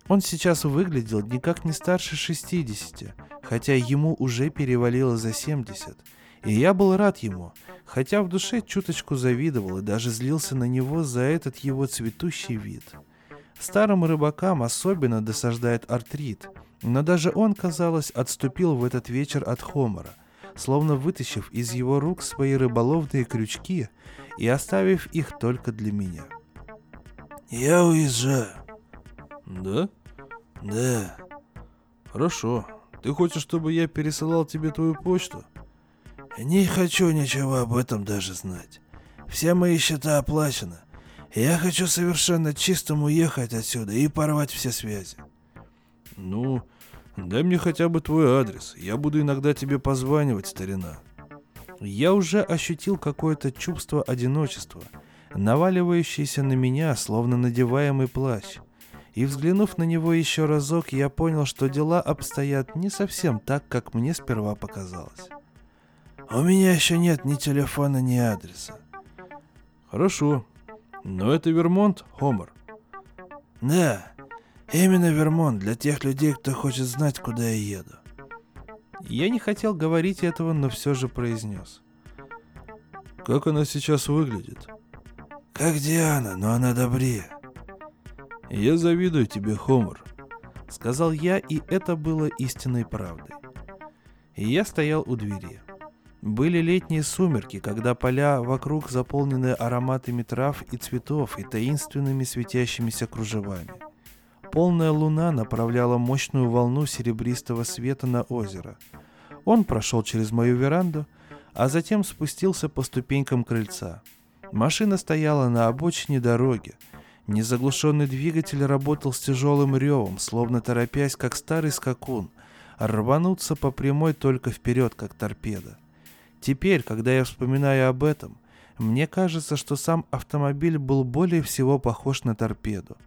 Он сейчас выглядел никак не старше 60, хотя ему уже перевалило за 70. И я был рад ему, хотя в душе чуточку завидовал и даже злился на него за этот его цветущий вид – Старым рыбакам особенно досаждает артрит, но даже он, казалось, отступил в этот вечер от Хомора, словно вытащив из его рук свои рыболовные крючки и оставив их только для меня. «Я уезжаю». «Да?» «Да». «Хорошо. Ты хочешь, чтобы я пересылал тебе твою почту?» «Не хочу ничего об этом даже знать. Все мои счета оплачены. Я хочу совершенно чистым уехать отсюда и порвать все связи. Ну, дай мне хотя бы твой адрес. Я буду иногда тебе позванивать, старина. Я уже ощутил какое-то чувство одиночества, наваливающееся на меня, словно надеваемый плащ. И взглянув на него еще разок, я понял, что дела обстоят не совсем так, как мне сперва показалось. У меня еще нет ни телефона, ни адреса. Хорошо, но это Вермонт, Хомер. Да, именно Вермонт для тех людей, кто хочет знать, куда я еду. Я не хотел говорить этого, но все же произнес. Как она сейчас выглядит? Как Диана, но она добрее. Я завидую тебе, Хомер, сказал я, и это было истинной правдой. Я стоял у двери. Были летние сумерки, когда поля вокруг заполнены ароматами трав и цветов и таинственными светящимися кружевами. Полная луна направляла мощную волну серебристого света на озеро. Он прошел через мою веранду, а затем спустился по ступенькам крыльца. Машина стояла на обочине дороги. Незаглушенный двигатель работал с тяжелым ревом, словно торопясь, как старый скакун, рвануться по прямой только вперед, как торпеда. Теперь, когда я вспоминаю об этом, мне кажется, что сам автомобиль был более всего похож на торпеду.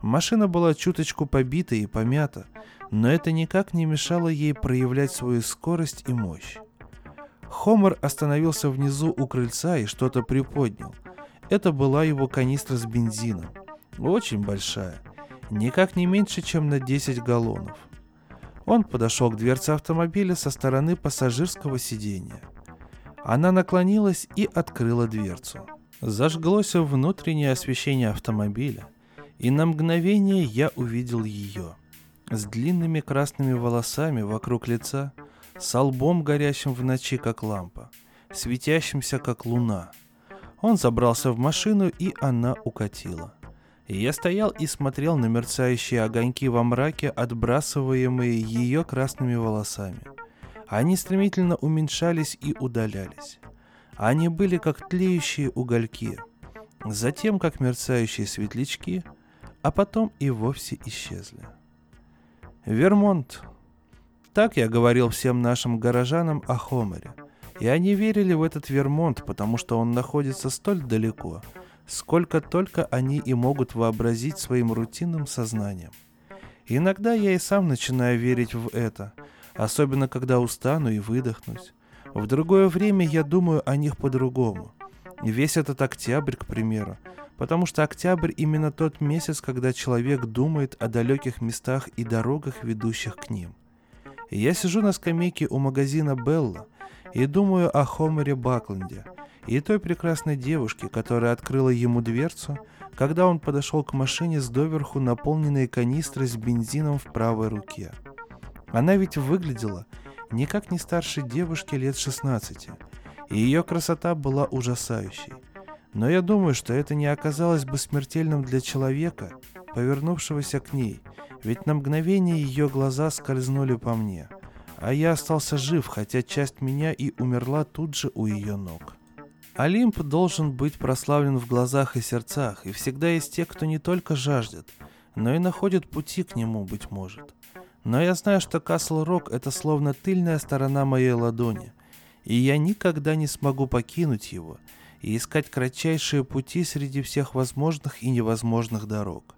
Машина была чуточку побита и помята, но это никак не мешало ей проявлять свою скорость и мощь. Хомер остановился внизу у крыльца и что-то приподнял. Это была его канистра с бензином. Очень большая. Никак не меньше, чем на 10 галлонов. Он подошел к дверце автомобиля со стороны пассажирского сидения – она наклонилась и открыла дверцу. Зажглось внутреннее освещение автомобиля, и на мгновение я увидел ее. С длинными красными волосами вокруг лица, с лбом горящим в ночи, как лампа, светящимся, как луна. Он забрался в машину, и она укатила. Я стоял и смотрел на мерцающие огоньки во мраке, отбрасываемые ее красными волосами – они стремительно уменьшались и удалялись. Они были как тлеющие угольки, затем как мерцающие светлячки, а потом и вовсе исчезли. Вермонт. Так я говорил всем нашим горожанам о Хомере. И они верили в этот Вермонт, потому что он находится столь далеко, сколько только они и могут вообразить своим рутинным сознанием. Иногда я и сам начинаю верить в это – особенно когда устану и выдохнусь. В другое время я думаю о них по-другому. Весь этот октябрь, к примеру, потому что октябрь именно тот месяц, когда человек думает о далеких местах и дорогах, ведущих к ним. Я сижу на скамейке у магазина Белла и думаю о Хомере Бакленде и той прекрасной девушке, которая открыла ему дверцу, когда он подошел к машине с доверху наполненной канистрой с бензином в правой руке – она ведь выглядела никак не старше девушки лет 16, и ее красота была ужасающей. Но я думаю, что это не оказалось бы смертельным для человека, повернувшегося к ней, Ведь на мгновение ее глаза скользнули по мне, а я остался жив, хотя часть меня и умерла тут же у ее ног. Олимп должен быть прославлен в глазах и сердцах, и всегда есть те, кто не только жаждет, но и находит пути к нему, быть может. Но я знаю, что Касл Рок — это словно тыльная сторона моей ладони, и я никогда не смогу покинуть его и искать кратчайшие пути среди всех возможных и невозможных дорог.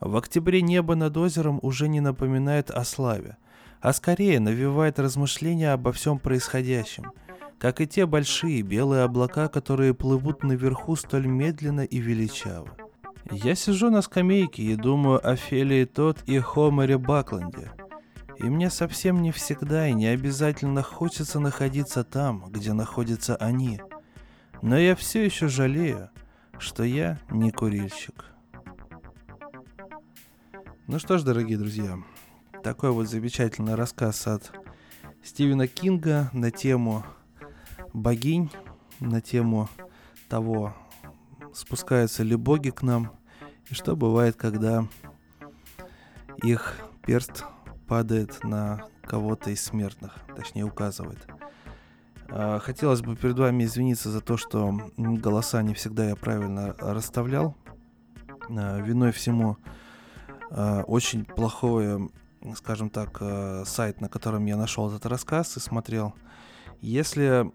В октябре небо над озером уже не напоминает о славе, а скорее навевает размышления обо всем происходящем, как и те большие белые облака, которые плывут наверху столь медленно и величаво. Я сижу на скамейке и думаю о Фелии Тот и Хомере Бакленде. И мне совсем не всегда и не обязательно хочется находиться там, где находятся они. Но я все еще жалею, что я не курильщик. Ну что ж, дорогие друзья, такой вот замечательный рассказ от Стивена Кинга на тему богинь, на тему того, спускаются ли боги к нам, и что бывает, когда их перст падает на кого-то из смертных, точнее указывает. А, хотелось бы перед вами извиниться за то, что голоса не всегда я правильно расставлял. А, виной всему Э, очень плохой, скажем так, э, сайт, на котором я нашел этот рассказ и смотрел. Если,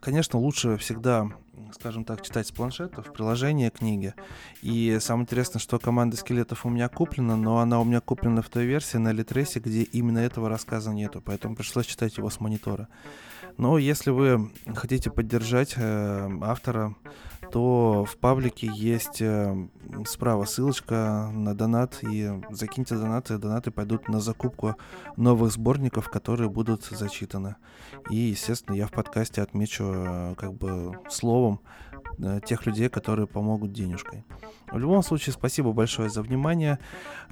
конечно, лучше всегда, скажем так, читать с планшета, в приложении книги. И самое интересное, что команда скелетов у меня куплена, но она у меня куплена в той версии на Литресе, где именно этого рассказа нету, поэтому пришлось читать его с монитора. Но если вы хотите поддержать э, автора, то в паблике есть э, справа ссылочка на донат, и закиньте донаты, донаты пойдут на закупку новых сборников, которые будут зачитаны. И, естественно, я в подкасте отмечу э, как бы словом э, тех людей, которые помогут денежкой. В любом случае, спасибо большое за внимание.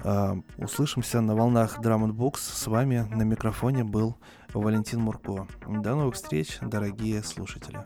Э, услышимся на волнах Drum Books. С вами на микрофоне был Валентин Мурко. До новых встреч, дорогие слушатели.